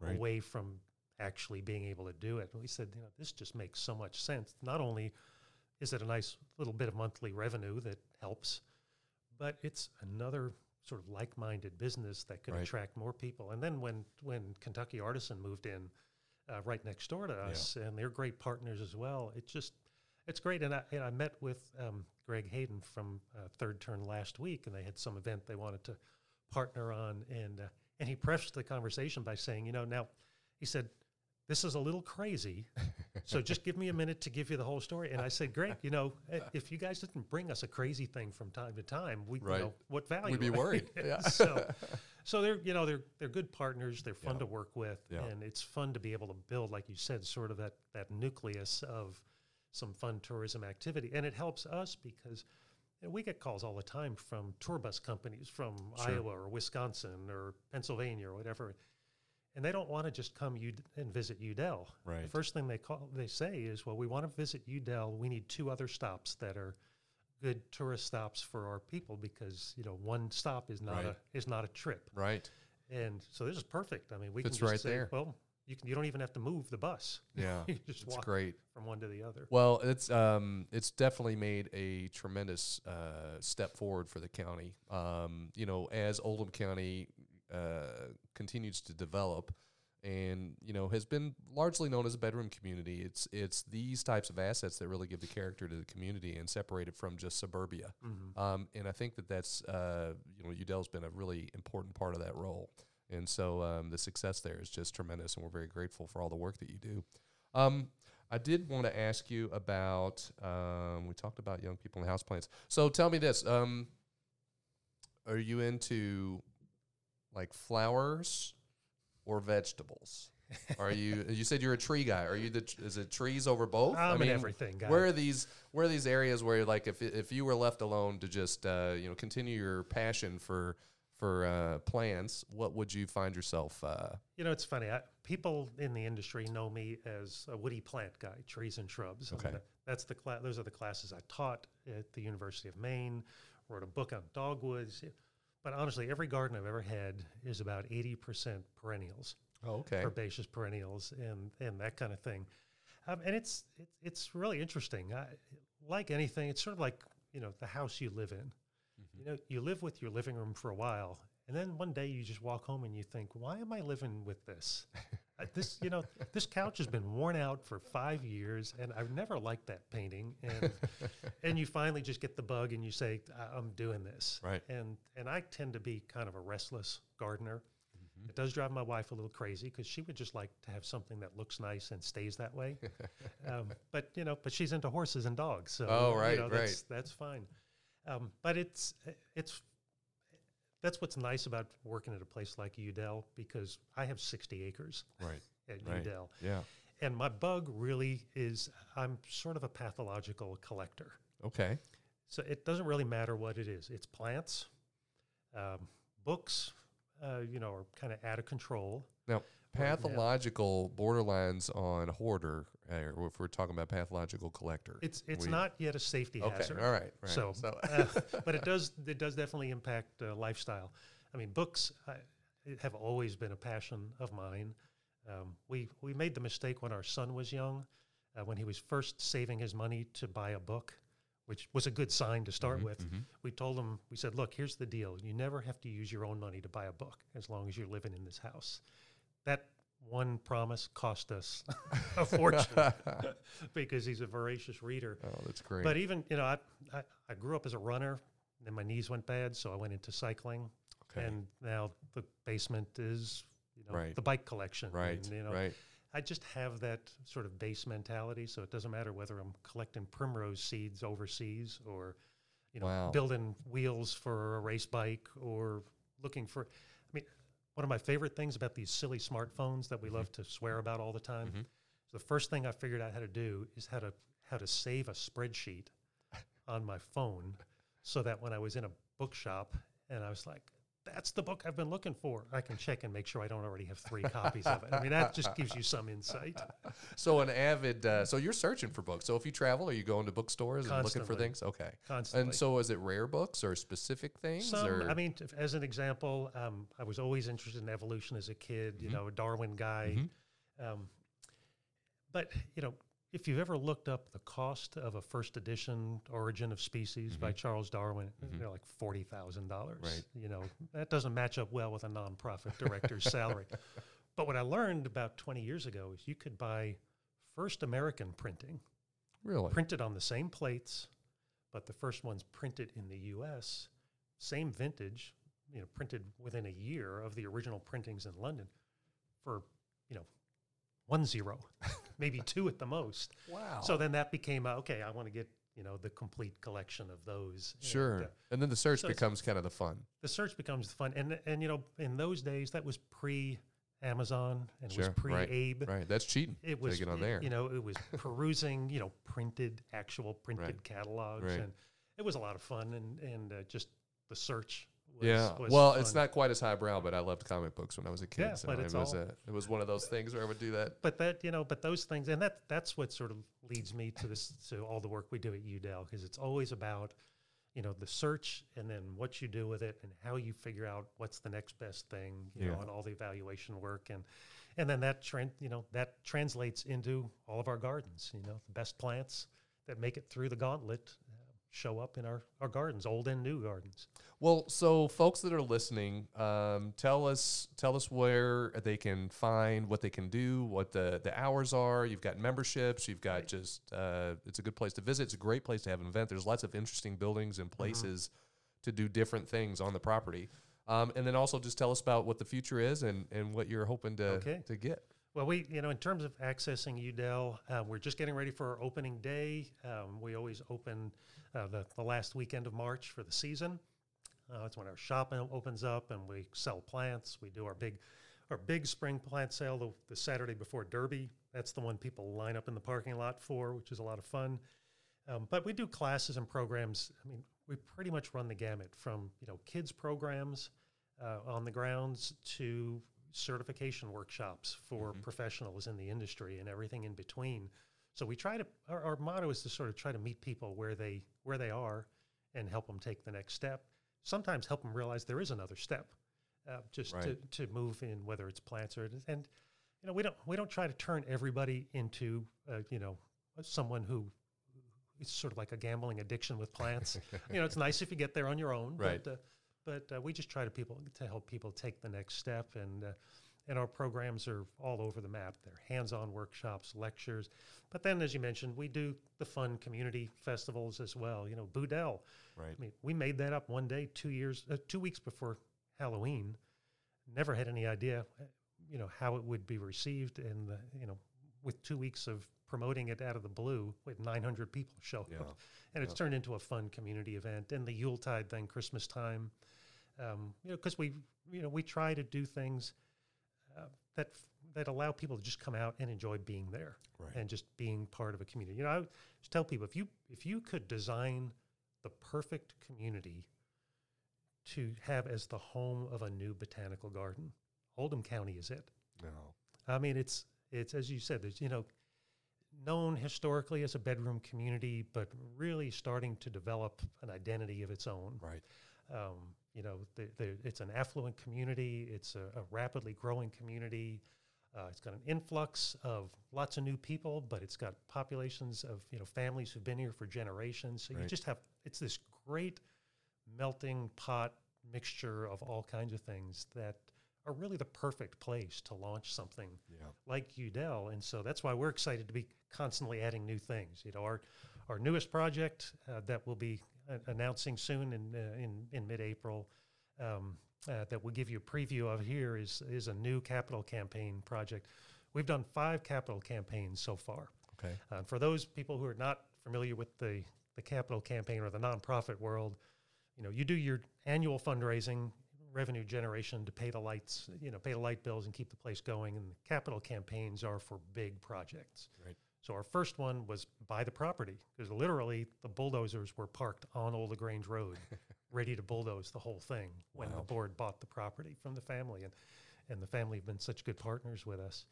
Right. away from actually being able to do it. And we said, you know, this just makes so much sense. Not only is it a nice little bit of monthly revenue that helps, but it's another sort of like-minded business that could Right. attract more people. And then when when Kentucky Artisan moved in uh, right next door to us, and they're great partners as well, it just it's great. And I, and I met with um, Greg Hayden from uh, Third Turn last week, and they had some event they wanted to partner on, and uh, and he prefaced the conversation by saying, you know, now he said. This is a little crazy, so just give me a minute to give you the whole story. And I said, "Great, you know, eh, if you guys didn't bring us a crazy thing from time to time, we, Right. you know, what value? We'd be worried. Yeah. so, so they're, you know, they're they're good partners. They're fun Yeah. to work with, Yeah. and it's fun to be able to build, like you said, sort of that that nucleus of some fun tourism activity, and it helps us because. you know, we get calls all the time from tour bus companies from Sure. Iowa or Wisconsin or Pennsylvania or whatever, and they don't want to just come U- and visit Yew Dell. The Right. first thing they call they say is, "Well, we want to visit Yew Dell. We need two other stops that are good tourist stops for our people because you know one stop is not Right. a is not a trip." Right. And so this is perfect. I mean, we Fits can just right say, there. "Well, you can you don't even have to move the bus. Yeah, you just it's walk great. from one to the other. Well, it's um, it's definitely made a tremendous uh, step forward for the county. Um, you know, as Oldham County uh, continues to develop, and you know has been largely known as a bedroom community. It's it's these types of assets that really give the character to the community and separate it from just suburbia. Mhm. Um, and I think that that's uh, you know Yew Dell's been a really important part of that role. And so um, the success there is just tremendous, and we're very grateful for all the work that you do. Um, I did want to ask you about. Um, we talked about young people and houseplants. So tell me this: um, Are you into like flowers or vegetables? Are you? You said you're a tree guy. Are you the? Is it trees over both? I'm an everything guy. Where are these? Where are these areas where, like, if if you were left alone to just, uh, you know, continue your passion for for uh, plants, what would you find yourself? Uh, You know, it's funny. I, people in the industry know me as a woody plant guy, trees and shrubs. I mean, Okay. that- that's the cla- those are the classes I taught at the University of Maine. Wrote a book on dogwoods. But honestly, every garden I've ever had is about eighty percent perennials, oh, okay. herbaceous perennials, and and that kind of thing. Um, and it's it's it's really interesting. I, like anything, it's sort of like you know the house you live in. You know, you live with your living room for a while, and then one day you just walk home and you think, "Why am I living with this? Uh, this, you know, this couch has been worn out for five years, and I've never liked that painting." And and you finally just get the bug, and you say, "I- "I'm doing this." Right. And and I tend to be kind of a restless gardener. Mm-hmm. It does drive my wife a little crazy because she would just like to have something that looks nice and stays that way. um, but you know, but she's into horses and dogs, so Oh, you right, know, right. That's, that's fine. Um, but it's it's that's what's nice about working at a place like Yew Dell because I have sixty acres Right. at Right. Yew Dell, Yeah. and my bug really is I'm sort of a pathological collector. Okay. So it doesn't really matter what it is. It's plants, um, books, uh, you know, are kind of out of control. Now, pathological borderlines on hoarder, or if we're talking about pathological collector. It's it's We- not yet a safety okay. hazard. All right. right. So, uh, but it does it does definitely impact uh, lifestyle. I mean, books uh, have always been a passion of mine. Um, we we made the mistake when our son was young, uh, when he was first saving his money to buy a book, which was a good sign to start Mhm, with. mhm. We told him, we said, look, here's the deal: you never have to use your own money to buy a book as long as you're living in this house. That one promise cost us a fortune because he's a voracious reader. oh, that's great. But even you know, I, I I grew up as a runner, then my knees went bad, so I went into cycling, okay. and now the basement is you know Right. the bike collection. right. and, you know, right. I just have that sort of base mentality, so it doesn't matter whether I'm collecting primrose seeds overseas or you know Wow. building wheels for a race bike or looking for. One of my favorite things about these silly smartphones that we love to swear about all the time. Mhm. So the first thing I figured out how to do is how to how to save a spreadsheet on my phone, so that when I was in a bookshop and I was like, "That's the book I've been looking for," I can check and make sure I don't already have three copies of it. I mean, that just gives you some insight. So an avid. Uh, so you're searching for books. So if you travel, are you going to bookstores and looking for things? Okay. Constantly. And so is it rare books or specific things? Some, or? I mean, t- as an example, um, I was always interested in evolution as a kid. You Mhm. know, a Darwin guy. Mhm. Um, but you know, if you've ever looked up the cost of a first edition Origin of Species by Mhm. Charles Darwin, Mhm. they're like forty thousand dollars. Right. You know, that doesn't match up well with a nonprofit director's salary. But what I learned about twenty years ago is you could buy first American printing, really? printed on the same plates, but the first one's printed in the U.S. Same vintage, you know, printed within a year of the original printings in London, for you know, one zero, maybe two at the most. Wow. So then that became uh, okay. I want to get you know the complete collection of those. and, sure. uh, and then the search so becomes kind of the fun. the search becomes the fun, and and you know, in those days that was pre Amazon and Sure, was pre Abe. Right. That's cheating. It was get on there. You know, it was perusing, you know, printed, actual printed Right. catalogs, Right. and it was a lot of fun. And and uh, just the search. Yeah. well, it's not quite as highbrow, but I loved comic books when I was a kid. Yeah, so but it it's was all- a, it was one of those things where I would do that. But that you know, but those things, and that that's what sort of leads me to this to all the work we do at Yew Dell because it's always about you know the search and then what you do with it and how you figure out what's the next best thing you know and all the evaluation work and and then that trend, you know, that translates into all of our gardens. You know, the best plants that make it through the gauntlet show up in our, our gardens, old and new gardens. Well, so folks that are listening, um, tell us tell us where they can find what they can do, what the the hours are. You've got memberships. You've got just uh, it's a good place to visit. It's a great place to have an event. There's lots of interesting buildings and places to do different things on the property. Um, and then also just tell us about what the future is and, and what you're hoping to Okay. to get. Well, we, you know, in terms of accessing Yew Dell, uh, we're just getting ready for our opening day. Um, we always open uh, the, the last weekend of March for the season. Uh, that's when our shop opens up and we sell plants. We do our big, our big spring plant sale the, the Saturday before Derby. That's the one people line up in the parking lot for, which is a lot of fun. Um, but we do classes and programs. I mean, we pretty much run the gamut from you know kids programs uh, on the grounds to certification workshops for professionals in the industry and everything in between. So we try to our, our motto is to sort of try to meet people where they where they are and help them take the next step. Sometimes help them realize there is another step, uh, just to, Right. to move in whether it's plants or and you know we don't we don't try to turn everybody into uh, you know someone who it's sort of like a gambling addiction with plants. you know, it's nice if you get there on your own, Right. but uh, but uh, we just try to people to help people take the next step, and uh, and our programs are all over the map. They're hands-on workshops, lectures, but then as you mentioned, we do the fun community festivals as well. You know, Boudel. Right. I mean, we made that up one day, two years, uh, two weeks before Halloween. Never had any idea, you know, how it would be received, and the, you know, with two weeks of promoting it out of the blue, with 900 people show Yeah. up, and it's turned into a fun community event. And the Yuletide thing, Christmas time, um, you know, because we, you know, we try to do things uh, that that allow people to just come out and enjoy being there Right. and just being part of a community. You know, I just tell people if you if you could design the perfect community to have as the home of a new botanical garden, Oldham County is it. No. I mean, it's it's as you said, there's you know, known historically as a bedroom community, but really starting to develop an identity of its own. Right. Um, you know, the, the, it's an affluent community. It's a, a rapidly growing community. Uh, it's got an influx of lots of new people, but it's got populations of you know families who've been here for generations. So you just have it's this great melting pot mixture of all kinds of things that are really the perfect place to launch something Yeah. like Yew Dell, and so that's why we're excited to be constantly adding new things. You know, our our newest project uh, that we'll be announcing soon in uh, in in mid-April um, uh, that we'll give you a preview of here is is a new capital campaign project. We've done five capital campaigns so far. Okay. Uh, for those people who are not familiar with the the capital campaign or the nonprofit world, you know, you do your annual fundraising, revenue generation to pay the lights, you know, pay the light bills and keep the place going. And the capital campaigns are for big projects. Right. So our first one was buy the property because literally the bulldozers were parked on Old Lagrange Road, ready to bulldoze the whole thing when Wow. the board bought the property from the family, and and the family have been such good partners with us.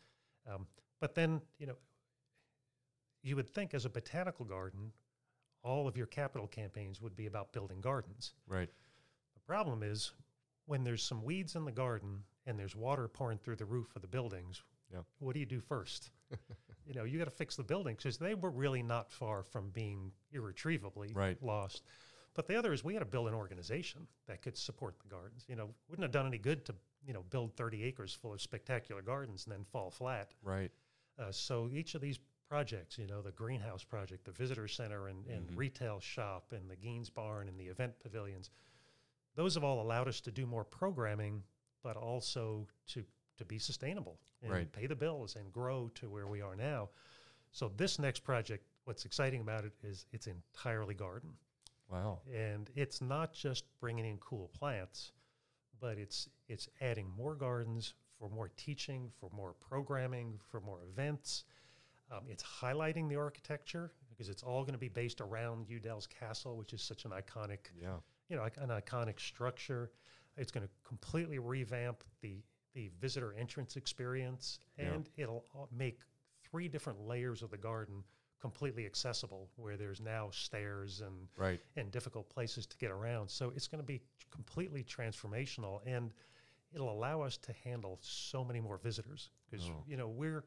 Um, but then you know, you would think as a botanical garden, all of your capital campaigns would be about building gardens. Right. The problem is when there's some weeds in the garden and there's water pouring through the roof of the buildings. Yeah. What do you do first? you know, you got to fix the buildings because they were really not far from being irretrievably Right. lost. But the other is we had to build an organization that could support the gardens. You know, wouldn't have done any good to you know build 30 acres full of spectacular gardens and then fall flat. Right. Uh, so each of these projects, you know, the greenhouse project, the visitor center and, and Mhm. retail shop and the Gheens barn and the event pavilions, those have all allowed us to do more programming, but also to, to be sustainable and Right. pay the bills and grow to where we are now. So this next project, what's exciting about it is it's entirely garden. Wow. And it's not just bringing in cool plants, but it's it's adding more gardens for more teaching, for more programming, for more events. Um, it's highlighting the architecture because it's all going to be based around Yew Dell's castle, which is such an iconic, Yeah. you know, an iconic structure. It's going to completely revamp the the visitor entrance experience, Yeah. and it'll make three different layers of the garden completely accessible, where there's now stairs and Right. and difficult places to get around. So it's going to be completely transformational. And it'll allow us to handle so many more visitors because Oh. you know we're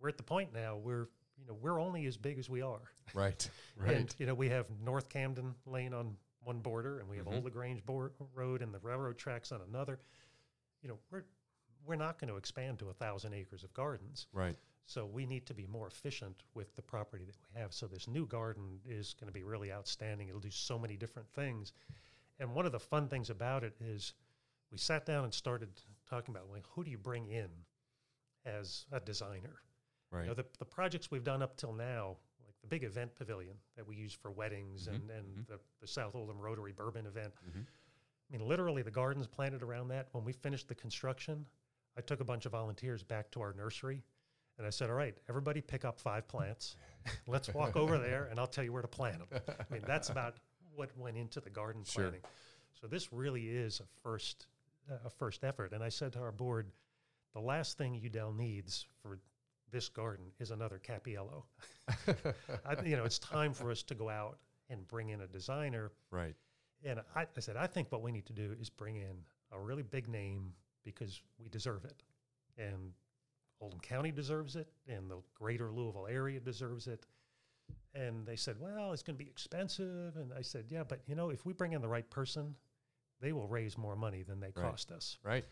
we're at the point now where you know we're only as big as we are. Right. Right. And you know we have North Camden Lane on one border, and we have Mhm. Old Lagrange board, Road and the railroad tracks on another. You know we're we're not going to expand to a thousand acres of gardens. right. So we need to be more efficient with the property that we have. So this new garden is going to be really outstanding. It'll do so many different things. And one of the fun things about it is we sat down and started talking about like who do you bring in as a designer? Right. You know, the, the projects we've done up till now, like the big event pavilion that we use for weddings Mhm, and, and mhm. the, the South Oldham Rotary Bourbon event. Mhm. I mean, literally the gardens planted around that. When we finished the construction, I took a bunch of volunteers back to our nursery and I said, all right, everybody pick up five plants. Let's walk over there and I'll tell you where to plant them. I mean, that's about what went into the garden Sure. So this really is a first, uh, a first effort. And I said to our board, the last thing Yew Dell needs for this garden is another Cappiello. I, you know, it's time for us to go out and bring in a designer. right. And I, I said, I think what we need to do is bring in a really big name because we deserve it. And Oldham County deserves it, and the greater Louisville area deserves it. And they said, well, it's going to be expensive. And I said, yeah, but you know, if we bring in the right person, they will raise more money than they Right. cost us. Right.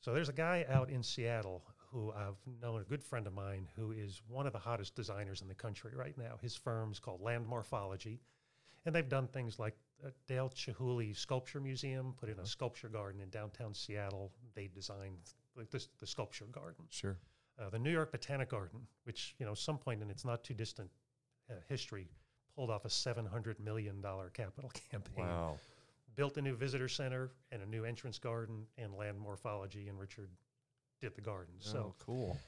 So there's a guy out in Seattle who I've known, a good friend of mine, who is one of the hottest designers in the country right now. His firm's called Land Morphology, and they've done things like Dale Chihuly Sculpture Museum put in a sculpture garden in downtown Seattle. They designed like this, the sculpture garden. Sure. Uh, the New York Botanic Garden, which you know, some point in its not too distant uh, history, pulled off a seven hundred million dollar capital campaign Wow. built a new visitor center and a new entrance garden and land morphology and richard did the garden so oh, cool.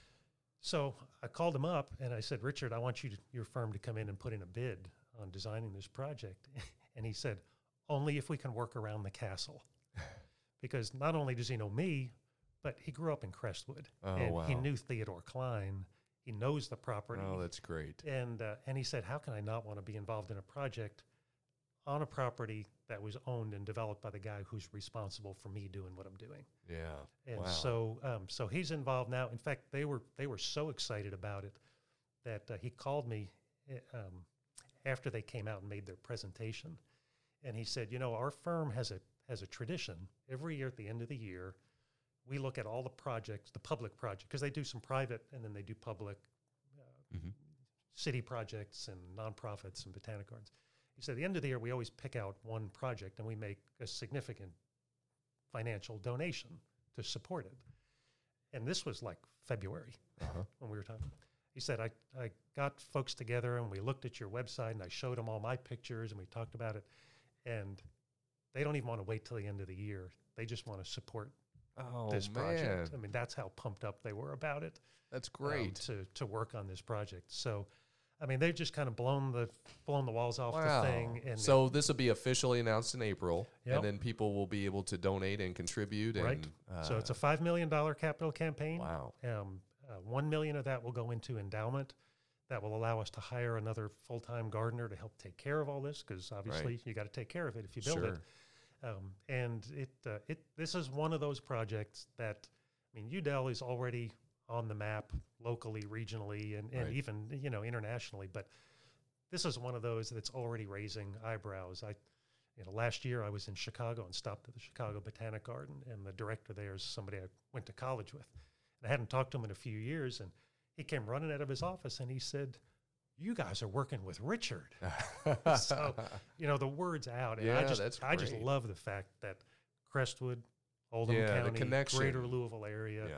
so i called him up and i said richard i want you to, your firm to come in and put in a bid on designing this project and he said only if we can work around the castle because not only does he know me but he grew up in crestwood Oh, and he knew theodore klein he knows the property Oh, that's great. and uh, and he said, "How can I not want to be involved in a project on a property that was owned and developed by the guy who's responsible for me doing what I'm doing?" Yeah. And wow. so um, so he's involved now. In fact, they were they were so excited about it that uh, he called me uh, um, after they came out and made their presentation, and he said, "You know, our firm has a has a tradition. Every year at the end of the year, we look at all the projects, the public projects, because they do some private and then they do public Mhm. city projects and nonprofits and botanic gardens. He said, at the end of the year, we always pick out one project and we make a significant financial donation to support it. And this was like February Uh-huh. when we were talking. He said, I, I got folks together and we looked at your website and I showed them all my pictures and we talked about it. And they don't even want to wait till the end of the year. They just want to support Oh this man, project. I mean, that's how pumped up they were about it that's um, great. to to work on this project. So, I mean, they've just kind of blown the blown the walls off wow. the thing. And so this will be officially announced in April, Yep. and then people will be able to donate and contribute. Right. And, uh, so it's a five million dollar capital campaign. wow. Um, uh, one million of that will go into endowment. That will allow us to hire another full time gardener to help take care of all this because obviously you got to take care of it if you build sure. it. Um, and it uh, it this is one of those projects that I mean Yew Dell is already on the map locally, regionally, and, and Right. even you know internationally. But this is one of those that's already raising eyebrows. I you know last year I was in Chicago and stopped at the Chicago Botanic Garden, and the director there is somebody I went to college with. And I hadn't talked to him in a few years, and he came running out of his office and he said. You guys are working with Richard so you know the words out and i just that's i just love the fact that crestwood oldham Yeah, the county greater louisville area yeah.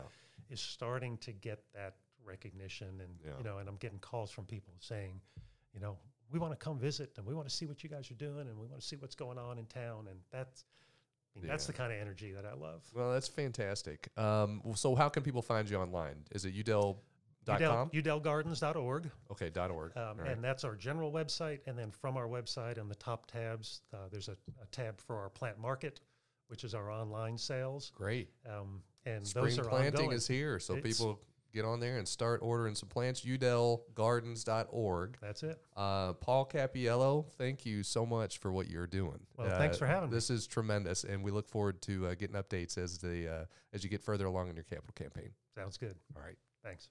is starting to get that recognition and Yeah. you know and i'm getting calls from people saying you know we want to come visit and we want to see what you guys are doing and we want to see what's going on in town and that's I mean, that's the kind of energy that i love Well, that's fantastic. Um, so how can people find you online? Is it yewdell.com? Udell, yewdellgardens.org Okay, dot .org. Um, right. And that's our general website. And then from our website in the top tabs, uh, there's a, a tab for our plant market, which is our online sales. Great. Um, and Spring those are planting ongoing. is here, so It's- people get on there and start ordering some plants. YewDellGardens.org. That's it. Uh, Paul Cappiello, thank you so much for what you're doing. Well, thanks Uh, for having me. This is tremendous, and we look forward to uh, getting updates as the uh, as you get further along in your capital campaign. Sounds good. All right. Thanks.